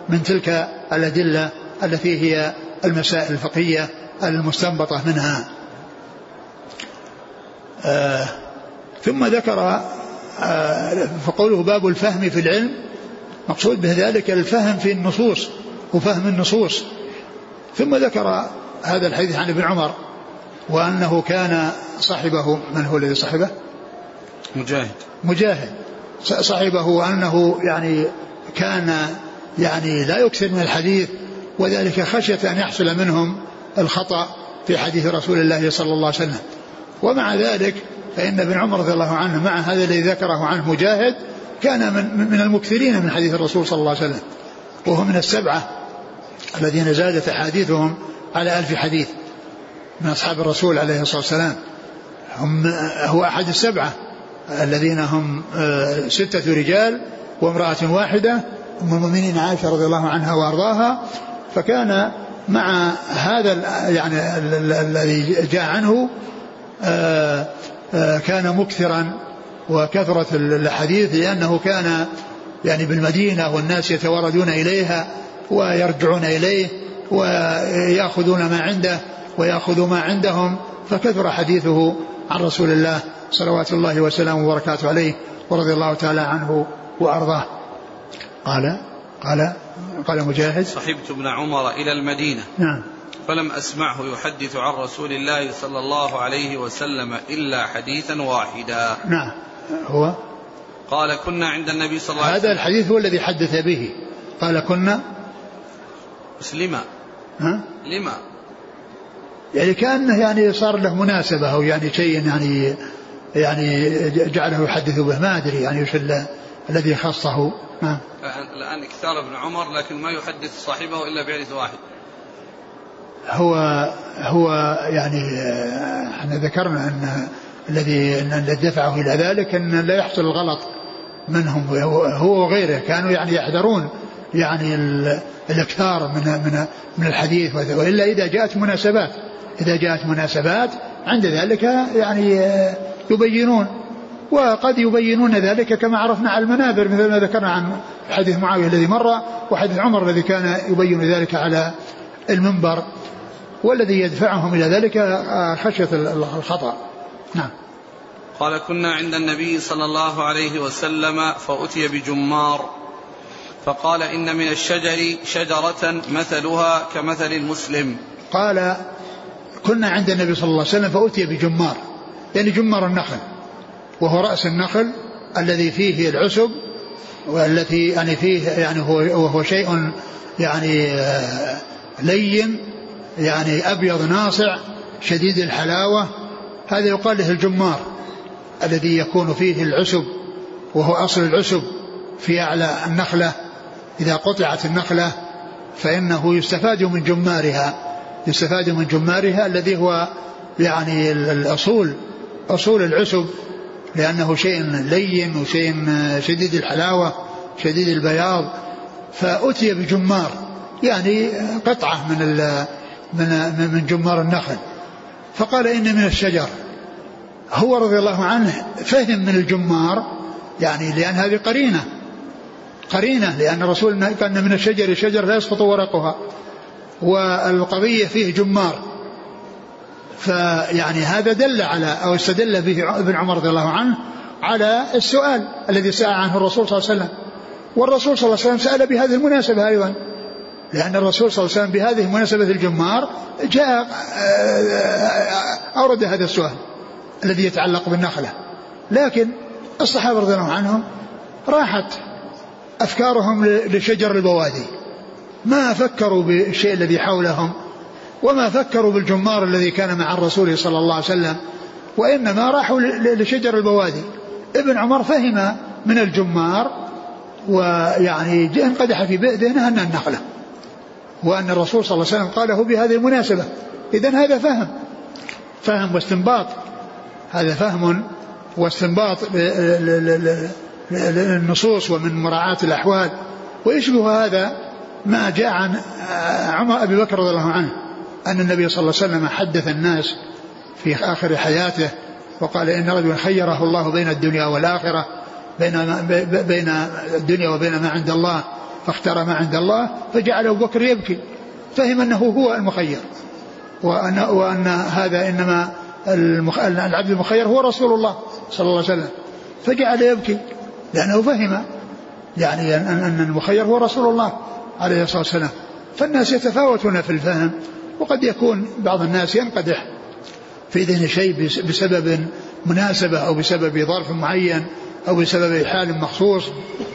من تلك الأدلة التي هي المسائل الفقهية المستنبطة منها. آه ثم ذكر آه فقوله باب الفهم في العلم مقصود بذلك الفهم في النصوص وفهم النصوص. ثم ذكر هذا الحديث عن ابن عمر وأنه كان صاحبه من هو الذي صاحبه؟ مجاهد. مجاهد. صاحبه وأنه يعني كان يعني لا يكثر من الحديث وذلك خشية أن يحصل منهم الخطأ في حديث رسول الله صلى الله عليه وسلم. ومع ذلك فإن ابن عمر رضي الله عنه مع هذا الذي ذكره عنه مجاهد كان من, من المكثرين من حديث الرسول صلى الله عليه وسلم. وهو من السبعة الذين زادت أحاديثهم على ألف حديث من أصحاب الرسول عليه الصلاة والسلام. هم هو أحد السبعة الذين هم آه، ستة رجال وامرأة واحدة أم المؤمنين عائشة رضي الله عنها وأرضاها. فكان مع هذا يعني الذي جاء عنه آه، آه، كان مكثرا وكثرة الحديث لأنه كان يعني بالمدينة والناس يتواردون إليها ويرجعون إليه ويأخذون ما عنده ويأخذوا ما عندهم فكثر حديثه عن رسول الله صلوات الله وسلامه وبركاته عليه ورضي الله تعالى عنه وأرضاه. قال قال قال مجاهد صحبت ابن عمر إلى المدينة. نعم. فلم أسمعه يحدث عن رسول الله صلى الله عليه وسلم إلا حديثا واحدا. نعم. هو قال كنا عند النبي صلى الله عليه وسلم. هذا الحديث هو الذي حدث به. قال كنا. بس لما؟ ها؟ لما؟ يعني كأنه يعني صار له مناسبة أو يعني شيء يعني يعني جعله يحدث به. ما أدري يعني وش الذي خصه. نعم الآن اكثار ابن عمر لكن ما يحدث صاحبه إلا بحديث واحد. هو هو يعني إحنا ذكرنا أن الذي أن دفعه إلى ذلك أن لا يحصل الغلط منهم هو وغيره. كانوا يعني يحذرون يعني الإكثار من من من الحديث وإلا إذا جاءت مناسبات. إذا جاءت مناسبات عند ذلك يعني يبينون. وقد يبينون ذلك كما عرفنا على المنابر مثل ما ذكرنا عن حديث معاوية الذي مر وحديث عمر الذي كان يبين ذلك على المنبر. والذي يدفعهم إلى ذلك خشية الخطأ. نعم. قال كنا عند النبي صلى الله عليه وسلم فأتي بجمار فقال إن من الشجر شجرة مثلها كمثل المسلم. قال كنا عند النبي صلى الله عليه وسلم فأتي بجمار يعني جمار النخل. وهو رأس النخل الذي فيه العسب والتي يعني فيه يعني هو وهو شيء يعني آه، لين يعني أبيض ناصع شديد الحلاوة. هذا يقال له الجمار الذي يكون فيه العسب وهو أصل العسب في أعلى النخلة. إذا قطعت النخلة فإنه يستفاد من جمارها يستفاد من جمارها الذي هو يعني الأصول أصول العسب لأنه شيء لين وشيء شديد الحلاوة شديد البياض. فأتي بجمار يعني قطعة من من من جمار النخل. فقال إن من الشجر. هو رضي الله عنه فهم من الجمار يعني لأن هذه قرينة. قرينة لأن الرسول قال من الشجر شجر لا يسقط ورقها. والقضية فيه جمار. فيعني هذا دل على أو استدل به ابن عمر رضي الله عنه على السؤال الذي سأل عنه الرسول صلى الله عليه وسلم. والرسول صلى الله عليه وسلم سأل بهذه المناسبة أيضا. لأن الرسول صلى الله عليه وسلم بهذه مناسبة الجمار جاء أورد هذا السؤال الذي يتعلق بالنخلة لكن الصحابة رضي الله عنهم راحت أفكارهم لشجر البوادي. ما فكروا بالشيء الذي حولهم. وما فكروا بالجمار الذي كان مع الرسول صلى الله عليه وسلم وإنما راحوا لشجر البوادي. ابن عمر فهم من الجمار ويعني انقدح في ذهنه أن النخلة وأن الرسول صلى الله عليه وسلم قاله بهذه المناسبة. إذا هذا فهم فهم واستنباط. هذا فهم واستنباط للنصوص ومن مراعاة الأحوال. ويشبه هذا ما جاء عن عمر أبي بكر رضي الله عنه. أن النبي صلى الله عليه وسلم حدث الناس في آخر حياته وقال إن رجلا خيره الله بين الدنيا والآخرة بين بين الدنيا وبين ما عند الله فاختار ما عند الله فجعل أبو بكر يبكي. فهم أنه هو المخير. وأن, وأن هذا إنما العبد المخير هو رسول الله صلى الله عليه وسلم. فجعل يبكي. لأنه فهم يعني أن المخير هو رسول الله عليه الصلاة والسلام. فالناس يتفاوتون في الفهم. وقد يكون بعض الناس ينقدح في ذهن شيء بسبب مناسبة أو بسبب ظرف معين أو بسبب حال مخصوص.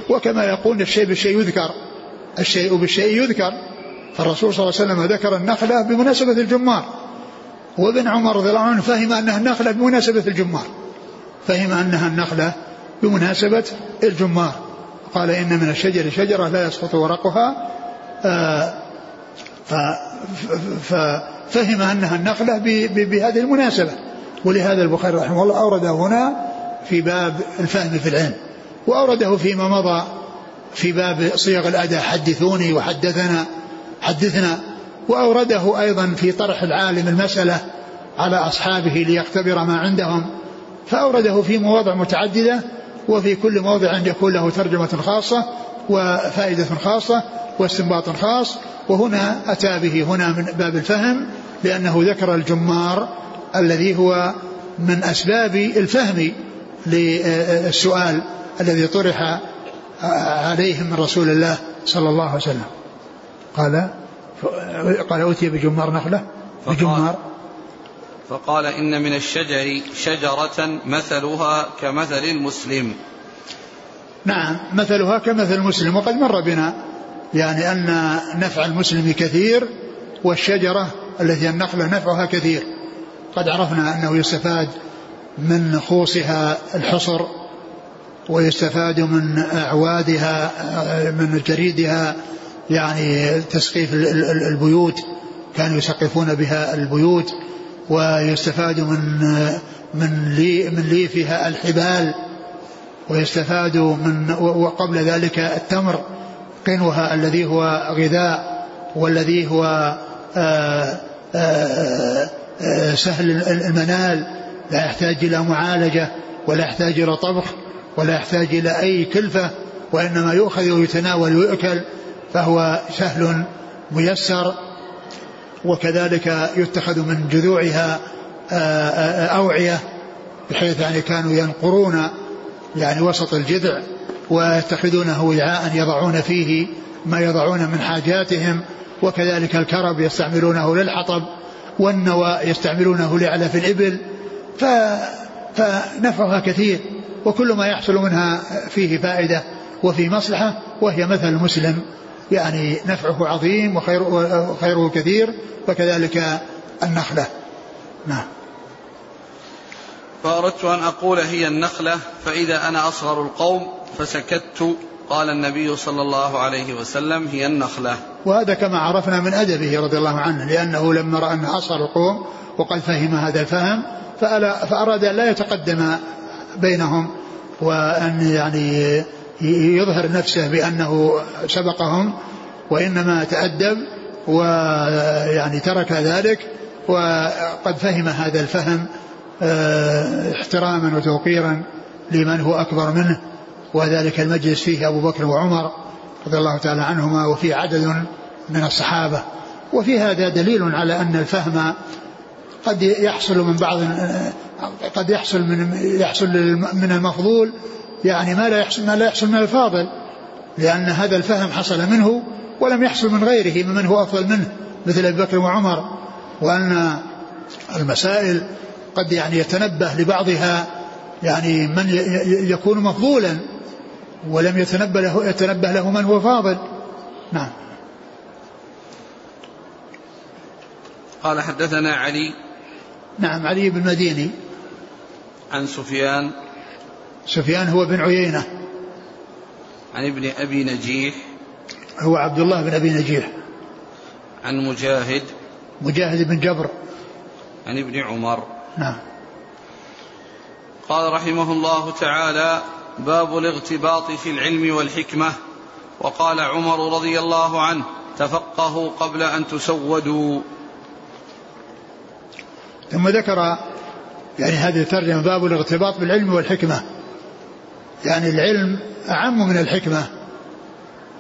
وكما يقول الشيء بالشيء يذكر. الشيء بالشيء يذكر. فالرسول صلى الله عليه وسلم ذكر النخلة بمناسبة الجمار. وابن عمر رضي الله عنه فهم أنها النخلة بمناسبة الجمار. فهم أنها النخلة بمناسبة الجمار. قال إن من الشجر شجرة لا يسقط ورقها. آه ففهم أنها النخلة بهذه المناسبة. ولهذا البخاري رحمه الله أورد هنا في باب الفهم في العلم. وأورده فيما مضى في باب صيغ الأداء حدثوني وحدثنا حدثنا. وأورده أيضا في طرح العالم المسألة على أصحابه ليختبر ما عندهم. فأورده في مواضع متعددة وفي كل موضع يكون له ترجمة خاصة وفائدة خاصة واستنباط خاص. وهنا أتى به هنا من باب الفهم لأنه ذكر الجمار الذي هو من أسباب الفهم للسؤال الذي طرح عليهم من رسول الله صلى الله عليه وسلم. قال قال أوتي بجمار نخلة بجمار. فقال إن من الشجر شجرة مثلها كمثل المسلم. نعم مثلها كمثل المسلم وقد مر بنا يعني أن نفع المسلم كثير والشجرة التي النخلة نفعها كثير. قد عرفنا أنه يستفاد من خوصها الحصر ويستفاد من أعوادها من جريدها يعني تسقيف البيوت كانوا يسقفون بها البيوت ويستفاد من من لي من ليفها الحبال ويستفاد من وقبل ذلك التمر. قنوها الذي هو غذاء والذي هو آآ آآ آآ سهل المنال. لا يحتاج إلى معالجة ولا يحتاج إلى طبخ ولا يحتاج إلى أي كلفة وإنما يؤخذ ويتناول ويؤكل فهو سهل ميسر. وكذلك يتخذ من جذوعها أوعية بحيث يعني كانوا ينقرون يعني وسط الجذع. ويتخذونه وعاء يضعون فيه ما يضعون من حاجاتهم وكذلك الكرب يستعملونه للحطب والنوى يستعملونه لعلف الإبل ف فنفعها كثير وكل ما يحصل منها فيه فائدة وفي مصلحة وهي مثل المسلم يعني نفعه عظيم وخيره كثير وكذلك النخلة. نعم. فأردت أن أقول هي النخلة فإذا أنا أصغر القوم فسكت قال النبي صلى الله عليه وسلم هي النخلة. وهذا كما عرفنا من أدبه رضي الله عنه لأنه لما رأى أنه أصغر القوم وقد فهم هذا الفهم فأراد أن لا يتقدم بينهم وأن يعني يظهر نفسه بأنه سبقهم وإنما تأدب ويعني ترك ذلك وقد فهم هذا الفهم احتراما وتوقيرا لمن هو أكبر منه وذلك المجلس فيه أبو بكر وعمر رضي الله تعالى عنهما وفي عدد من الصحابة. وفي هذا دليل على أن الفهم قد يحصل من بعض قد يحصل من يحصل من المفضول يعني ما لا يحصل ما لا يحصل من الفاضل لأن هذا الفهم حصل منه ولم يحصل من غيره ممن هو أفضل منه مثل أبي بكر وعمر. وأن المسائل قد يعني يتنبه لبعضها يعني من يكون مفضولا ولم يتنبه له يتنبه له من هو فاضل. نعم. قال حدثنا علي. نعم علي بن مديني عن سفيان. سفيان هو بن عيينة. عن ابن أبي نجيح. هو عبد الله بن أبي نجيح. عن مجاهد. مجاهد بن جبر. عن ابن عمر. نعم. قال رحمه الله تعالى باب الاغتباط في العلم والحكمة. وقال عمر رضي الله عنه تفقهوا قبل أن تسودوا. ثم ذكر يعني هذه الترجمة باب الاغتباط بالعلم والحكمة. يعني العلم أعم من الحكمة.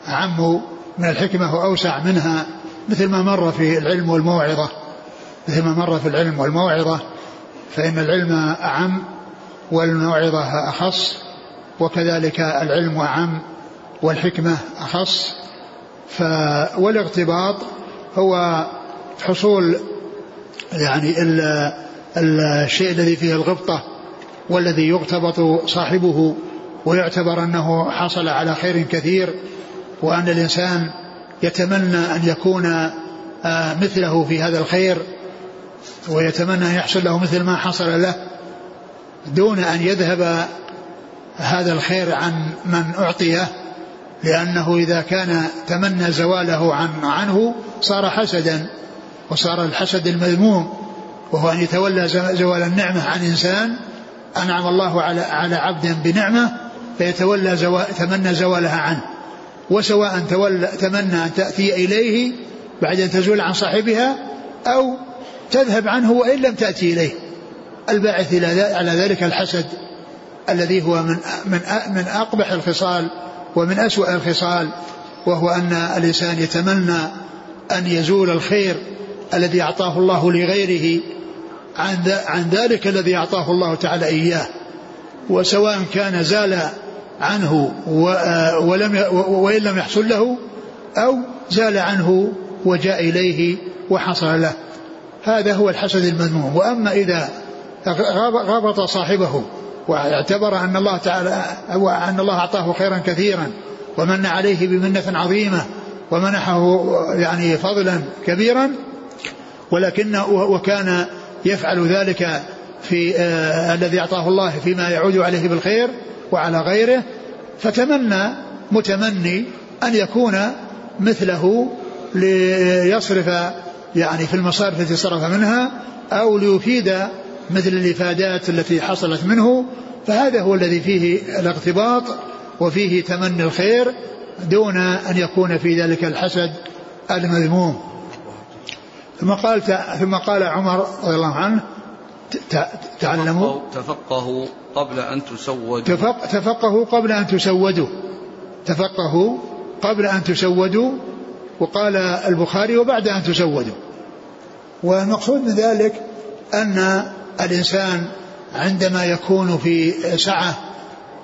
أعم من الحكمة وأوسع منها مثل ما مر في العلم والموعظة. مثل ما مر في العلم والموعظة. فإن العلم أعم والموعظة أخص وكذلك العلم أعم والحكمة أخص. ف والاغتباط هو حصول يعني ال الشيء الذي فيه الغبطة والذي يغتبط صاحبه ويعتبر أنه حصل على خير كثير وأن الإنسان يتمنى أن يكون آه، مثله في هذا الخير. ويتمنى أن يحصل له مثل ما حصل له دون أن يذهب هذا الخير عن من أعطيه لأنه إذا كان تمنى زواله عن عنه صار حسدا وصار الحسد المذموم وهو أن يتولى زوال النعمة عن إنسان أنعم الله على على عبد بنعمة فيتولى زوال تمنى زوالها عنه. وسواء تولى تمنى أن تأتي إليه بعد أن تزول عن صاحبها أو تذهب عنه وإن لم تأتي إليه. الباعث إلى على ذلك الحسد الذي هو من من من أقبح الخصال ومن أسوأ الخصال وهو أن الإنسان يتمنى أن يزول الخير الذي أعطاه الله لغيره عن عن ذلك الذي أعطاه الله تعالى إياه. وسواء كان زال عنه ولم وإن لم يحصل له أو زال عنه وجاء إليه وحصل له. هذا هو الحسد المذموم. وأما إذا غبط صاحبه واعتبر أن الله تعالى أن الله أعطاه خيرا كثيرا ومن عليه بمنة عظيمة ومنحه يعني فضلا كبيرا ولكن وكان يفعل ذلك في آه الذي أعطاه الله فيما يعود عليه بالخير وعلى غيره فتمنى متمني أن يكون مثله ليصرف يعني في المصارف التي صرف منها أو ليفيد مثل الإفادات التي حصلت منه فهذا هو الذي فيه الاغتباط وفيه تمني الخير دون أن يكون في ذلك الحسد المذموم. ثم قال ثم قال عمر رضي الله عنه تعلموا. تفقهوا قبل أن تسودوا. تفق تفقهوا قبل أن تسودوا. تفقهوا قبل أن تسودوا وقال البخاري وبعد أن تسودوا. والمقصود من ذلك أن الإنسان عندما يكون في سعة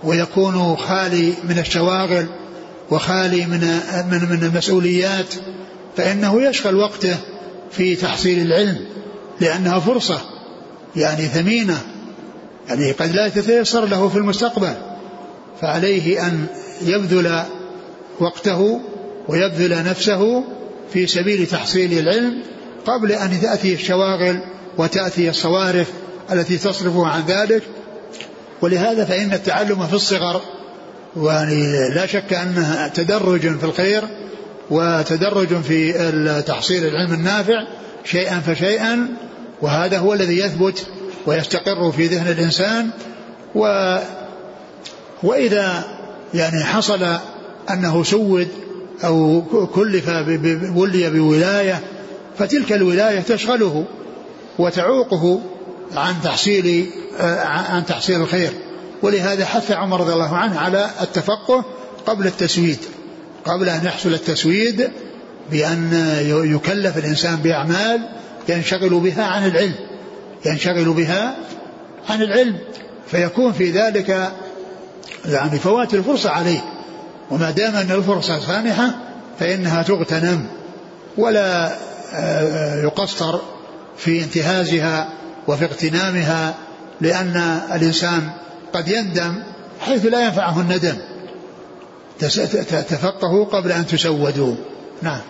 ويكون خالي من الشواغل وخالي من من من المسؤوليات فإنه يشغل وقته في تحصيل العلم لأنها فرصة يعني ثمينة يعني قد لا تتيسر له في المستقبل فعليه أن يبذل وقته ويبذل نفسه في سبيل تحصيل العلم قبل أن تأتي الشواغل وتأتي الصوارف التي تصرفه عن ذلك. ولهذا فإن التعلم في الصغر يعني لا شك أنه تدرج في الخير وتدرج في تحصيل العلم النافع شيئا فشيئا وهذا هو الذي يثبت ويستقر في ذهن الإنسان. و وإذا يعني حصل أنه سود أو كلف ولي بولاية فتلك الولاية تشغله وتعوقه عن تحصيل عن تحصيل الخير. ولهذا حث عمر رضي الله عنه على التفقه قبل التسويد قبل أن يحصل التسويد بأن يكلف الإنسان بأعمال ينشغل بها عن العلم ينشغل بها عن العلم. فيكون في ذلك يعني فوات الفرصة عليه. وما دام أن الفرصة سانحة فإنها تغتنم. ولا آه، يقصر في انتهازها وفي اغتنامها لأن الإنسان قد يندم حيث لا ينفعه الندم. تفقهوا قبل أن تسودوا. نعم.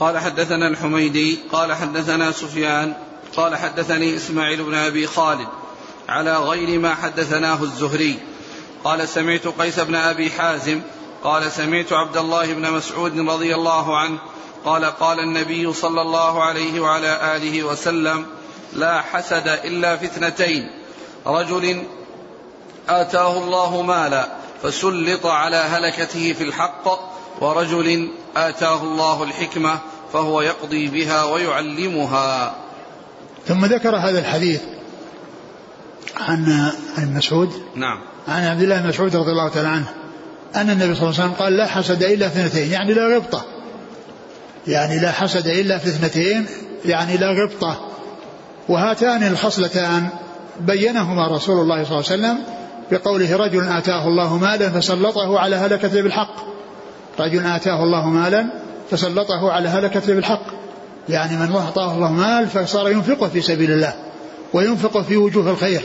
قال حدثنا الحميدي قال حدثنا سفيان قال حدثني إسماعيل بن أبي خالد على غير ما حدثناه الزهري. قال سمعت قيس بن أبي حازم قال سمعت عبد الله بن مسعود رضي الله عنه قال قال النبي صلى الله عليه وعلى آله وسلم لا حسد إلا في اثنتين. رجل آتاه الله مالا فسلط على هلكته في الحق ورجل آتاه الله الحكمة فهو يقضي بها ويعلمها. ثم ذكر هذا الحديث عن عن مسعود. نعم. عن عبد الله بن مسعود رضي الله تعالى عنه أن النبي صلى الله عليه وسلم قال لا حسد إلا اثنتين يعني لا غبطة. يعني لا حسد إلا في اثنتين يعني لا غبطة. وهاتان الخصلتان بينهما رسول الله صلى الله عليه وسلم بقوله رجل آتاه الله مالا فسلطه على هلكته بالحق. رجل آتاه الله مالا فسلطه على هلكته بالحق. يعني من أعطاه الله مال فصار ينفقه في سبيل الله وينفقه في وجوه الخير.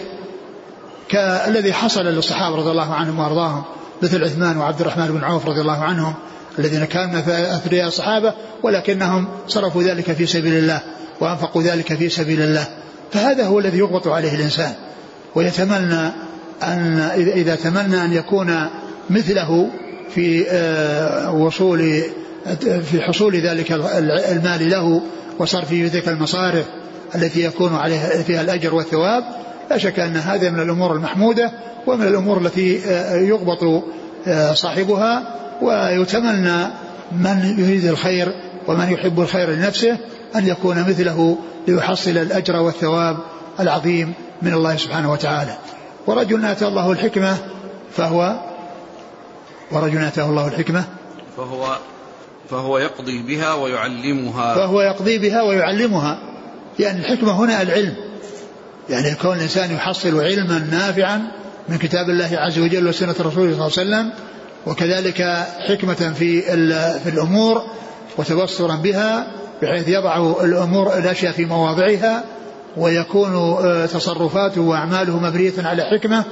كالذي حصل للصحابة رضي الله عنهم وأرضاهم مثل عثمان وعبد الرحمن بن عوف رضي الله عنهم. الذين كانوا أثرياء الصحابة ولكنهم صرفوا ذلك في سبيل الله وأنفقوا ذلك في سبيل الله. فهذا هو الذي يغبط عليه الإنسان. ويتمنى أن إذا تمنى أن يكون مثله في آه، وصول في حصول ذلك المال له وصرف تلك المصارف التي يكون عليها فيها الأجر والثواب لا شك أن هذا من الأمور المحمودة ومن الأمور التي آه، يغبط صاحبها ويتمنى من يريد الخير ومن يحب الخير لنفسه أن يكون مثله ليحصل الأجر والثواب العظيم من الله سبحانه وتعالى. ورجل آتى الله الحكمة فهو ورجل آتاه الله الحكمة فهو فهو يقضي بها ويعلمها. فهو يقضي بها ويعلمها. يعني الحكمة هنا العلم. يعني كون الإنسان يحصل علما نافعا من كتاب الله عز وجل وسنة رسوله صلى الله عليه وسلم وكذلك حكمة في في الأمور وتبصرا بها بحيث يضع الأمور الأشياء في مواضعها ويكون آه، تصرفاته وأعماله مبنية على حكمة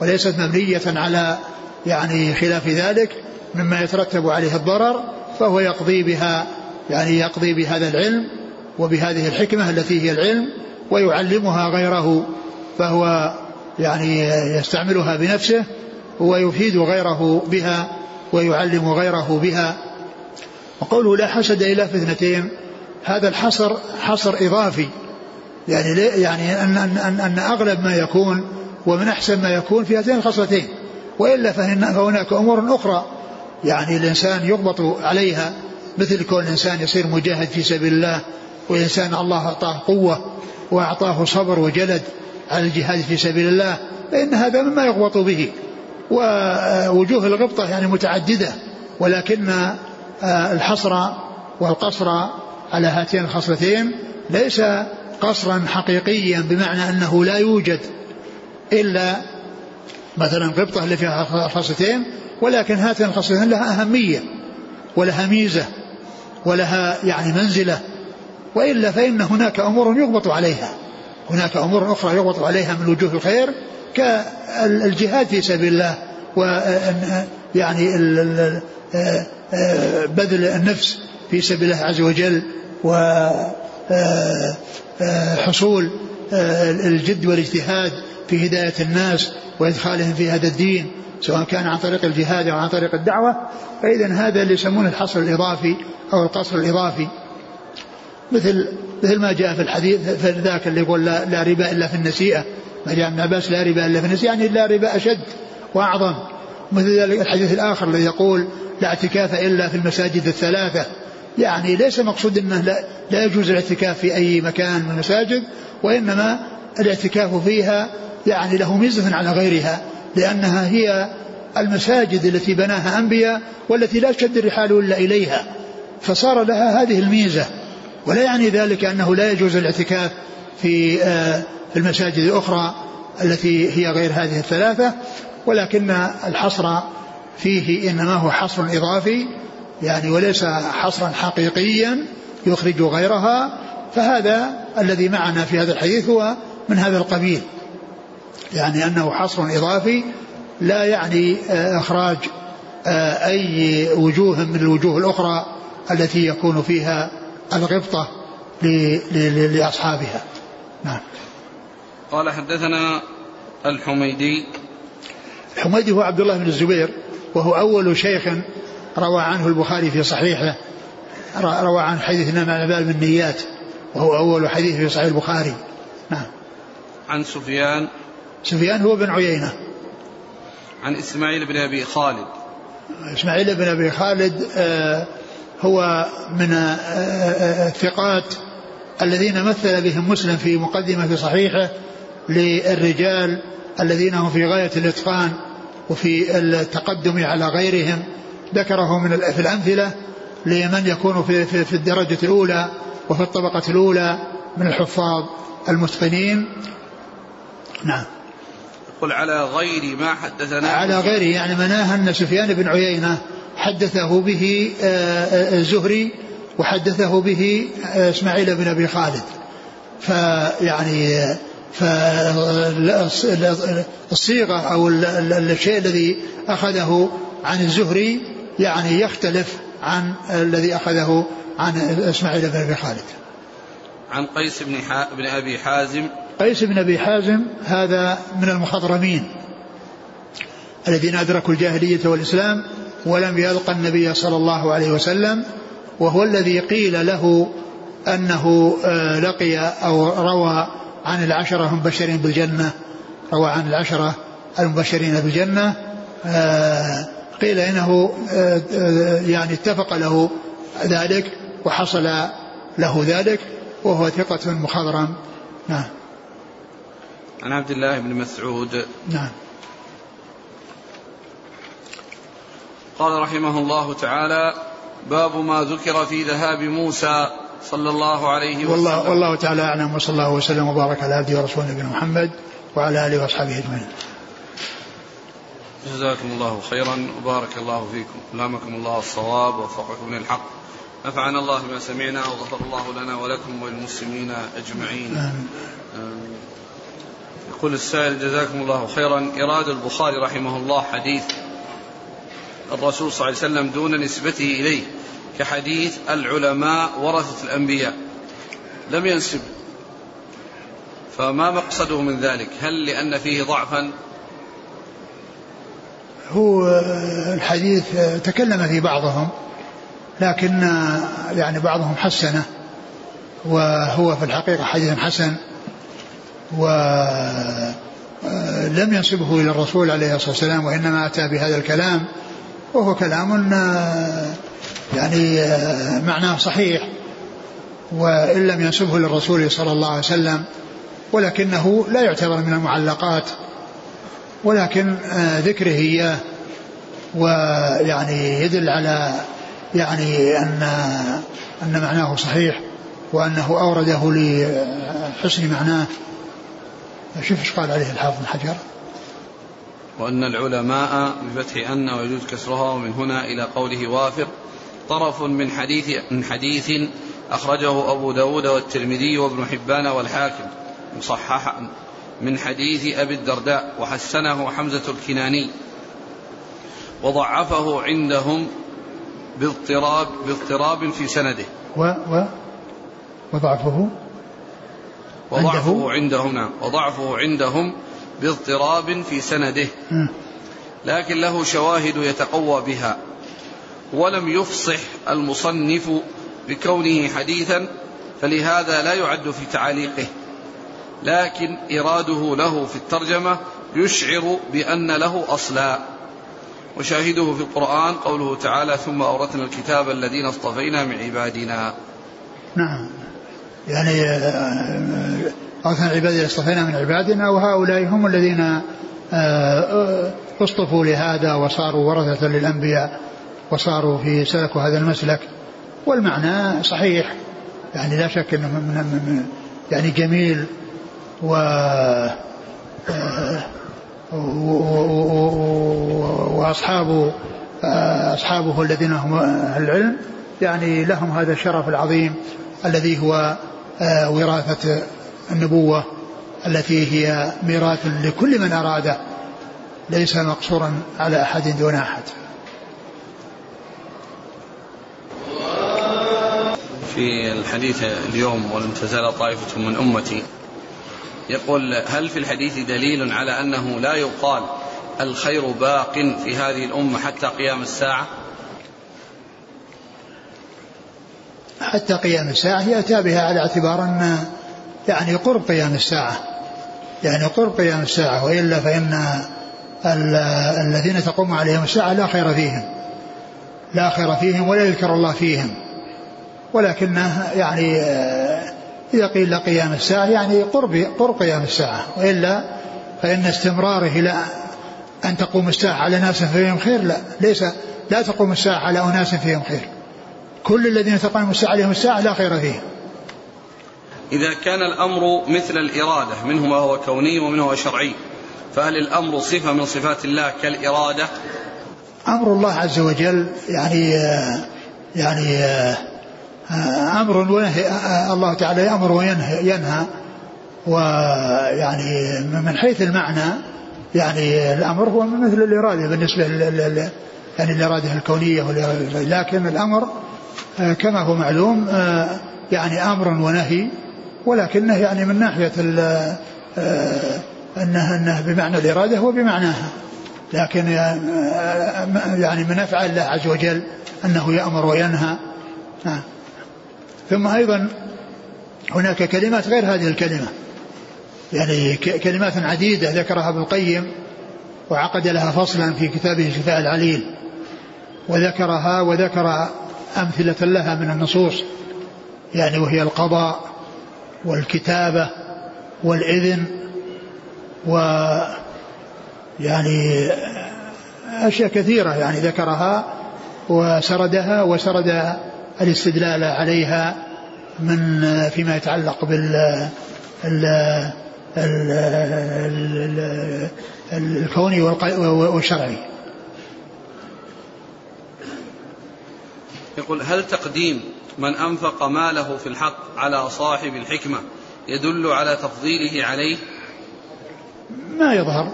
وليست مبنية على يعني خلاف ذلك مما يترتب عليه الضرر فهو يقضي بها يعني يقضي بهذا العلم وبهذه الحكمة التي هي العلم ويعلمها غيره فهو يعني يستعملها بنفسه ويفيد غيره بها ويعلم غيره بها. وقوله لا حسد إلا في اثنتين هذا الحصر حصر إضافي. يعني يعني أن, أن, أن, أن أغلب ما يكون ومن أحسن ما يكون في هاتين الخصلتين. وإلا فهناك أمور أخرى يعني الإنسان يضبط عليها مثل كون الإنسان يصير مجاهد في سبيل الله وإنسان الله أعطاه قوة وأعطاه صبر وجلد. على الجهاد في سبيل الله فإن هذا مما يغبط به. ووجوه الغبطة يعني متعددة ولكن آه، الحصر والقصر على هاتين الخصلتين ليس قصرا حقيقيا بمعنى أنه لا يوجد إلا مثلا غبطة اللي فيها خصلتين ولكن هاتين الخصلتين لها أهمية ولها ميزة ولها يعني منزلة وإلا فإن هناك أمور يغبط عليها. هناك أمور أخرى يغبط عليها من وجوه الخير كالجهاد في سبيل الله و يعني بذل النفس في سبيل الله عز وجل وحصول الجد والاجتهاد في هداية الناس وإدخالهم في هذا الدين سواء كان عن طريق الجهاد أو عن طريق الدعوة فإذا هذا اللي يسمونه الحصر الإضافي أو القصر الإضافي. مثل مثل ما جاء في الحديث في ذاك اللي يقول لا, لا ربا إلا في النسيئة. ما جاء ابن عباس لا ربا إلا في النسيئة يعني لا ربا أشد وأعظم. مثل ذلك الحديث الآخر الذي يقول لا اعتكاف إلا في المساجد الثلاثة. يعني ليس مقصود أنه لا, لا يجوز الاعتكاف في أي مكان من المساجد وإنما الاعتكاف فيها يعني له ميزة على غيرها لأنها هي المساجد التي بناها أنبياء والتي لا تشد الرحال إلا إليها. فصار لها هذه الميزة. ولا يعني ذلك أنه لا يجوز الاعتكاف في آه، في المساجد الأخرى التي هي غير هذه الثلاثة ولكن الحصر فيه إنما هو حصر إضافي يعني وليس حصرا حقيقيا يخرج غيرها فهذا الذي معنا في هذا الحديث هو من هذا القبيل يعني أنه حصر إضافي لا يعني آه، إخراج آه، أي وجوه من الوجوه الأخرى التي يكون فيها الغبطة لأصحابها. نعم. قال حدثنا الحميدي. الحميدي هو عبد الله بن الزبير وهو أول شيخ روى عنه البخاري في صحيحه روى عن حديث إنما الأعمال بالنيات وهو أول حديث في صحيح البخاري. نعم. عن سفيان. سفيان هو بن عيينة. عن إسماعيل بن أبي خالد. إسماعيل بن أبي خالد آه هو من آه، آه، الثقات الذين مثل بهم مسلم في مقدمة في صحيحة للرجال الذين هم في غاية الإتقان وفي التقدم على غيرهم. ذكره من في الأمثلة لمن يكون في, في, في الدرجة الأولى وفي الطبقة الأولى من الحفاظ المتقنين. نعم. قل على غير ما حدثنا على غيره يعني مناها أن سفيان بن عيينة حدثه به آه، آه، الزهري وحدثه به آه، إسماعيل بن أبي خالد فيعني فالصيغه أو الشيء الذي أخذه عن الزهري يعني يختلف عن الذي أخذه عن إسماعيل بن أبي خالد. عن قيس بن بن أبي حازم قيس بن أبي حازم هذا من المخضرمين الذين أدركوا الجاهلية والإسلام ولم يلقى النبي صلى الله عليه وسلم وهو الذي قيل له أنه آه، لقي أو روى عن العشرة المبشرين بالجنة روى عن العشرة المبشرين بالجنة آه، قيل إنه آه، يعني اتفق له ذلك وحصل له ذلك وهو ثقة مخضرم. نعم. عن عبد الله بن مسعود. نعم. قال رحمه الله تعالى باب ما ذكر في ذهاب موسى صلى الله عليه وسلم. والله, والله تعالى أعلم وصلى الله وسلم وبارك على عبده ورسوله نبينا محمد وعلى آله وأصحابه أجمعين. جزاكم الله خيرا وبارك الله فيكم. ألهمكم الله الصواب ووفقكم للحق. نفعنا الله بما سمعنا وغفر الله لنا ولكم وللمسلمين أجمعين. آمين. يقول السائل جزاكم الله خيرا. إراد البخاري رحمه الله حديث الرسول صلى الله عليه وسلم دون نسبته إليه كحديث العلماء ورثة الأنبياء. لم ينسب. فما مقصده من ذلك؟ هل لأن فيه ضعفا؟ هو الحديث تكلم في بعضهم لكن يعني بعضهم حسنه وهو في الحقيقة حديث حسن ولم ينسبه إلى الرسول عليه الصلاة والسلام وإنما أتى بهذا الكلام وهو كلام يعني معناه صحيح. وإن لم ينسبه للرسول صلى الله عليه وسلم ولكنه لا يعتبر من المعلقات ولكن ذكره إياه. ويعني يدل على يعني أن أن معناه صحيح وأنه أورده لحسن معناه. شوف إيش قال عليه الحافظ بن حجر. وأن العلماء بفتح أن ويجوز كسرها ومن هنا إلى قوله وافق طرف من حديث من حديث أخرجه أبو داود والترمذي وابن حبان والحاكم مصححا من حديث أبي الدرداء وحسنه حمزة الكناني وضعفه عندهم باضطراب باضطراب في سنده. و و وضعفه؟ وضعفه عندهم نعم وضعفه عندهم باضطراب في سنده. لكن له شواهد يتقوى بها. ولم يفصح المصنف بكونه حديثا فلهذا لا يعد في تعاليقه لكن إراده له في الترجمة يشعر بأن له أصلا. وشاهده في القرآن قوله تعالى ثم أورثنا الكتاب الذين اصطفينا من عبادنا. نعم. يعني أورثنا العباد الذين اصطفينا من عبادنا وهؤلاء هم الذين آه، آه، اصطفوا لهذا وصاروا ورثة للأنبياء وصاروا في سلكوا هذا المسلك. والمعنى صحيح يعني لا شك إنه من من يعني جميل و آه، وأصحاب أصحابه الذين هم العلم يعني لهم هذا الشرف العظيم الذي هو آه، وراثة النبوة التي هي ميراث لكل من أراده ليس مقصورا على أحد دون أحد. في الحديث اليوم ولم تزال طائفة من أمتي يقول هل في الحديث دليل على أنه لا يقال الخير باق في هذه الأمة حتى قيام الساعة حتى قيام الساعة يأتى بها على اعتبار أن يعني قرب قيام الساعة. يعني قرب قيام الساعة وإلا فإن الذين تقوم عليهم الساعة لا خير فيهم. لا خير فيهم ولا يذكر الله فيهم. ولكنه يعني إذا قيل قيام الساعة يعني قرب قرب قيام الساعة. وإلا فإن استمراره إلى أن تقوم الساعة على ناس فيهم خير لا. ليس لا تقوم الساعة على أناس فيهم خير. كل الذين تقوم الساعة عليهم الساعة لا خير فيهم. إذا كان الأمر مثل الإرادة منه ما هو كوني ومنه هو شرعي. فهل الأمر صفة من صفات الله كالإرادة؟ أمر الله عز وجل يعني يعني أمر ونهي الله تعالى يأمر وينهى ينهى. ويعني من حيث المعنى يعني الأمر هو مثل الإرادة. بالنسبة لل يعني الإرادة الكونية لكن الأمر كما هو معلوم يعني أمر ونهي. ولكنه يعني من ناحية أنه, أنه بمعنى الإرادة هو بمعناها. لكن يعني من أفعال الله عز وجل أنه يأمر وينهى. ثم أيضا هناك كلمات غير هذه الكلمة. يعني كلمات عديدة ذكرها ابن القيم وعقد لها فصلا في كتابه شفاء العليل. وذكرها وذكر أمثلة لها من النصوص. يعني وهي القضاء والكتابة والإذن و يعني أشياء كثيرة يعني ذكرها وسردها وسرد الاستدلال عليها من فيما يتعلق بال الكوني والشرعي. يقول هل تقديم من أنفق ماله في الحق على صاحب الحكمة يدل على تفضيله عليه؟ ما يظهر.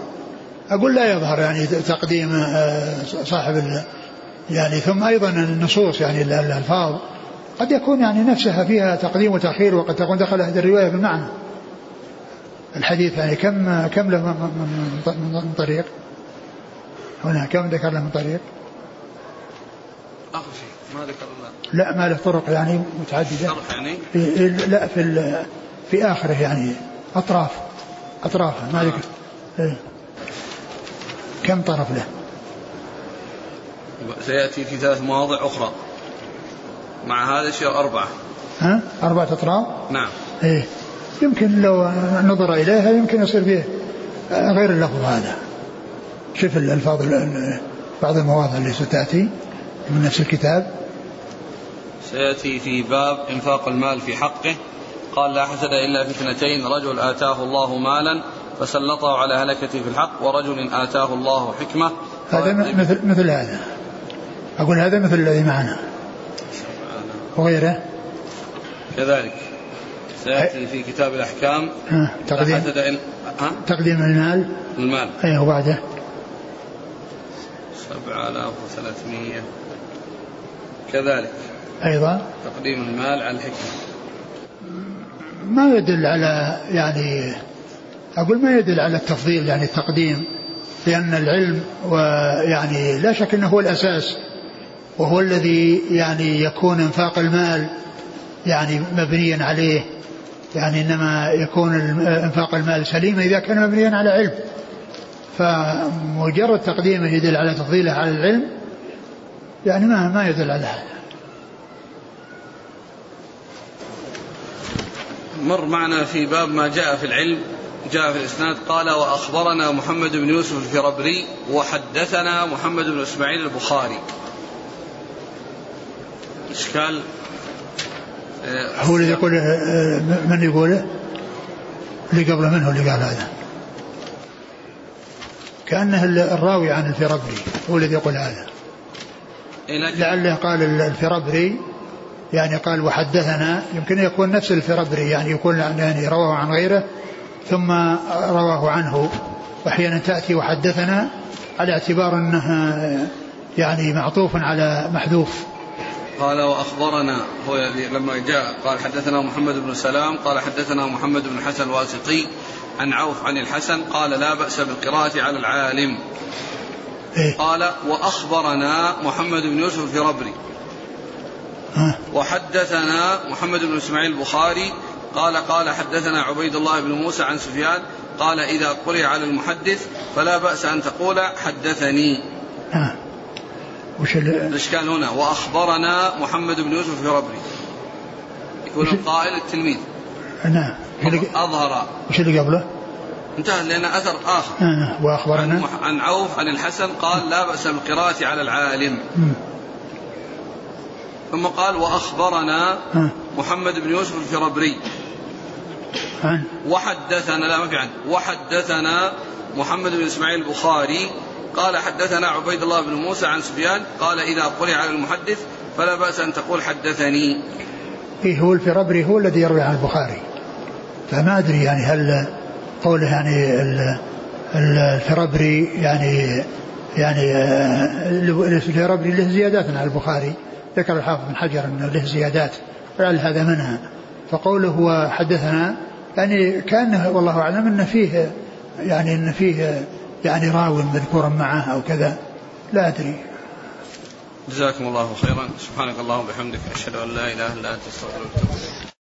أقول لا يظهر يعني تقديم آه، صاحب يعني ثم أيضا النصوص يعني الألفاظ قد يكون يعني نفسها فيها تقديم وتأخير وقد تكون دخل هذه الرواية بالمعنى. الحديث يعني كم كم له من طريق؟ هنا كم ذكر له من طريق؟ آخر شيء ما ذكر لا ما له طرق يعني متعددة. يعني؟ في لا في في آخره يعني. أطراف أطراف ما ذكر. إيه. كم طرف له؟ سيأتي في ثلاث مواضع أخرى. مع هذا الشيء أربعة. ها؟ أربعة أطراف؟ نعم. إيه. يمكن لو نظر إليها يمكن يصير فيه غير اللفظ هذا. شوف الألفاظ بعض المواضع اللي ستأتي. من نفس الكتاب؟ سيأتي في باب إنفاق المال في حقه. قال لا حسد إلا في اثنتين رجل آتاه الله مالا فسلطه على هلكة في الحق ورجل آتاه الله حكمة. هذا مثل مثل هذا. أقول هذا مثل الذي معنا. وغيره؟ كذلك. سيأتي في كتاب الأحكام. تقديم. تقديم المال؟ المال. أيه وبعده 7300 كذلك. أيضا؟ تقديم المال على الحكمة. ما يدل على يعني أقول ما يدل على التفضيل يعني التقديم لأن العلم ويعني لا شك أنه هو الأساس وهو الذي يعني يكون إنفاق المال يعني مبنيا عليه. يعني إنما يكون إنفاق المال سليما إذا كان مبنيا على علم. فمجرد تقديمه يدل على تفضيله على العلم يعني ما ما يدل على هذا. مر معنا في باب ما جاء في العلم جاء في الإسناد قال وأخبرنا محمد بن يوسف الفربري وحدثنا محمد بن إسماعيل البخاري. إشكال؟ هو اللي يقول من يقوله؟ اللي قبله من هو اللي قال هذا؟ كأنه الراوي عن الفربري هو الذي يقول هذا. لعله قال الفربري يعني قال وحدثنا يمكن يكون نفس الفربري يعني يكون يعني رواه عن غيره ثم رواه عنه. وأحيانا تأتي وحدثنا على اعتبار أنها يعني معطوف على محذوف. قال وأخبرنا هو لما جاء قال حدثنا محمد بن سلام قال حدثنا محمد بن حسن الواسطي عن عوف عن الحسن قال لا بأس بالقراءة على العالم. إيه؟ قال وأخبرنا محمد بن يوسف الفربري وحدثنا محمد بن إسماعيل البخاري قال قال حدثنا عبيد الله بن موسى عن سفيان قال إذا قرئ على المحدث فلا بأس أن تقول حدثني. آه. وش الاشكال هنا؟ وأخبرنا محمد بن يوسف الفربري يكون القائل التلميذ. نعم أظهر. وش اللي قبله؟ انتهى لأن أثر آخر. آه. وأخبرنا. عن عوف عن الحسن قال لا بأس بالقراءة على العالم. ثم قال وأخبرنا آه. محمد بن يوسف الفربري. وحدثنا لا ما في عن وحدثنا محمد بن إسماعيل البخاري. قال حدثنا عبيد الله بن موسى عن سفيان. قال إذا قرئ على المحدث فلا بأس أن تقول حدثني. إيه هو الفربري هو الذي يروي عن البخاري. فما أدري يعني هل قوله يعني الفربري يعني يعني الفربري له زيادات على البخاري. ذكر الحافظ بن حجر أن له زيادات لعل هذا منها. فقوله هو حدثنا يعني كان والله أعلم أن فيه يعني أن فيه يعني راو مذكورا معه أو كذا. لا أدري. جزاكم الله خيرا. سبحانك اللهم وبحمدك أشهد أن لا إله إلا أنت أستغفرك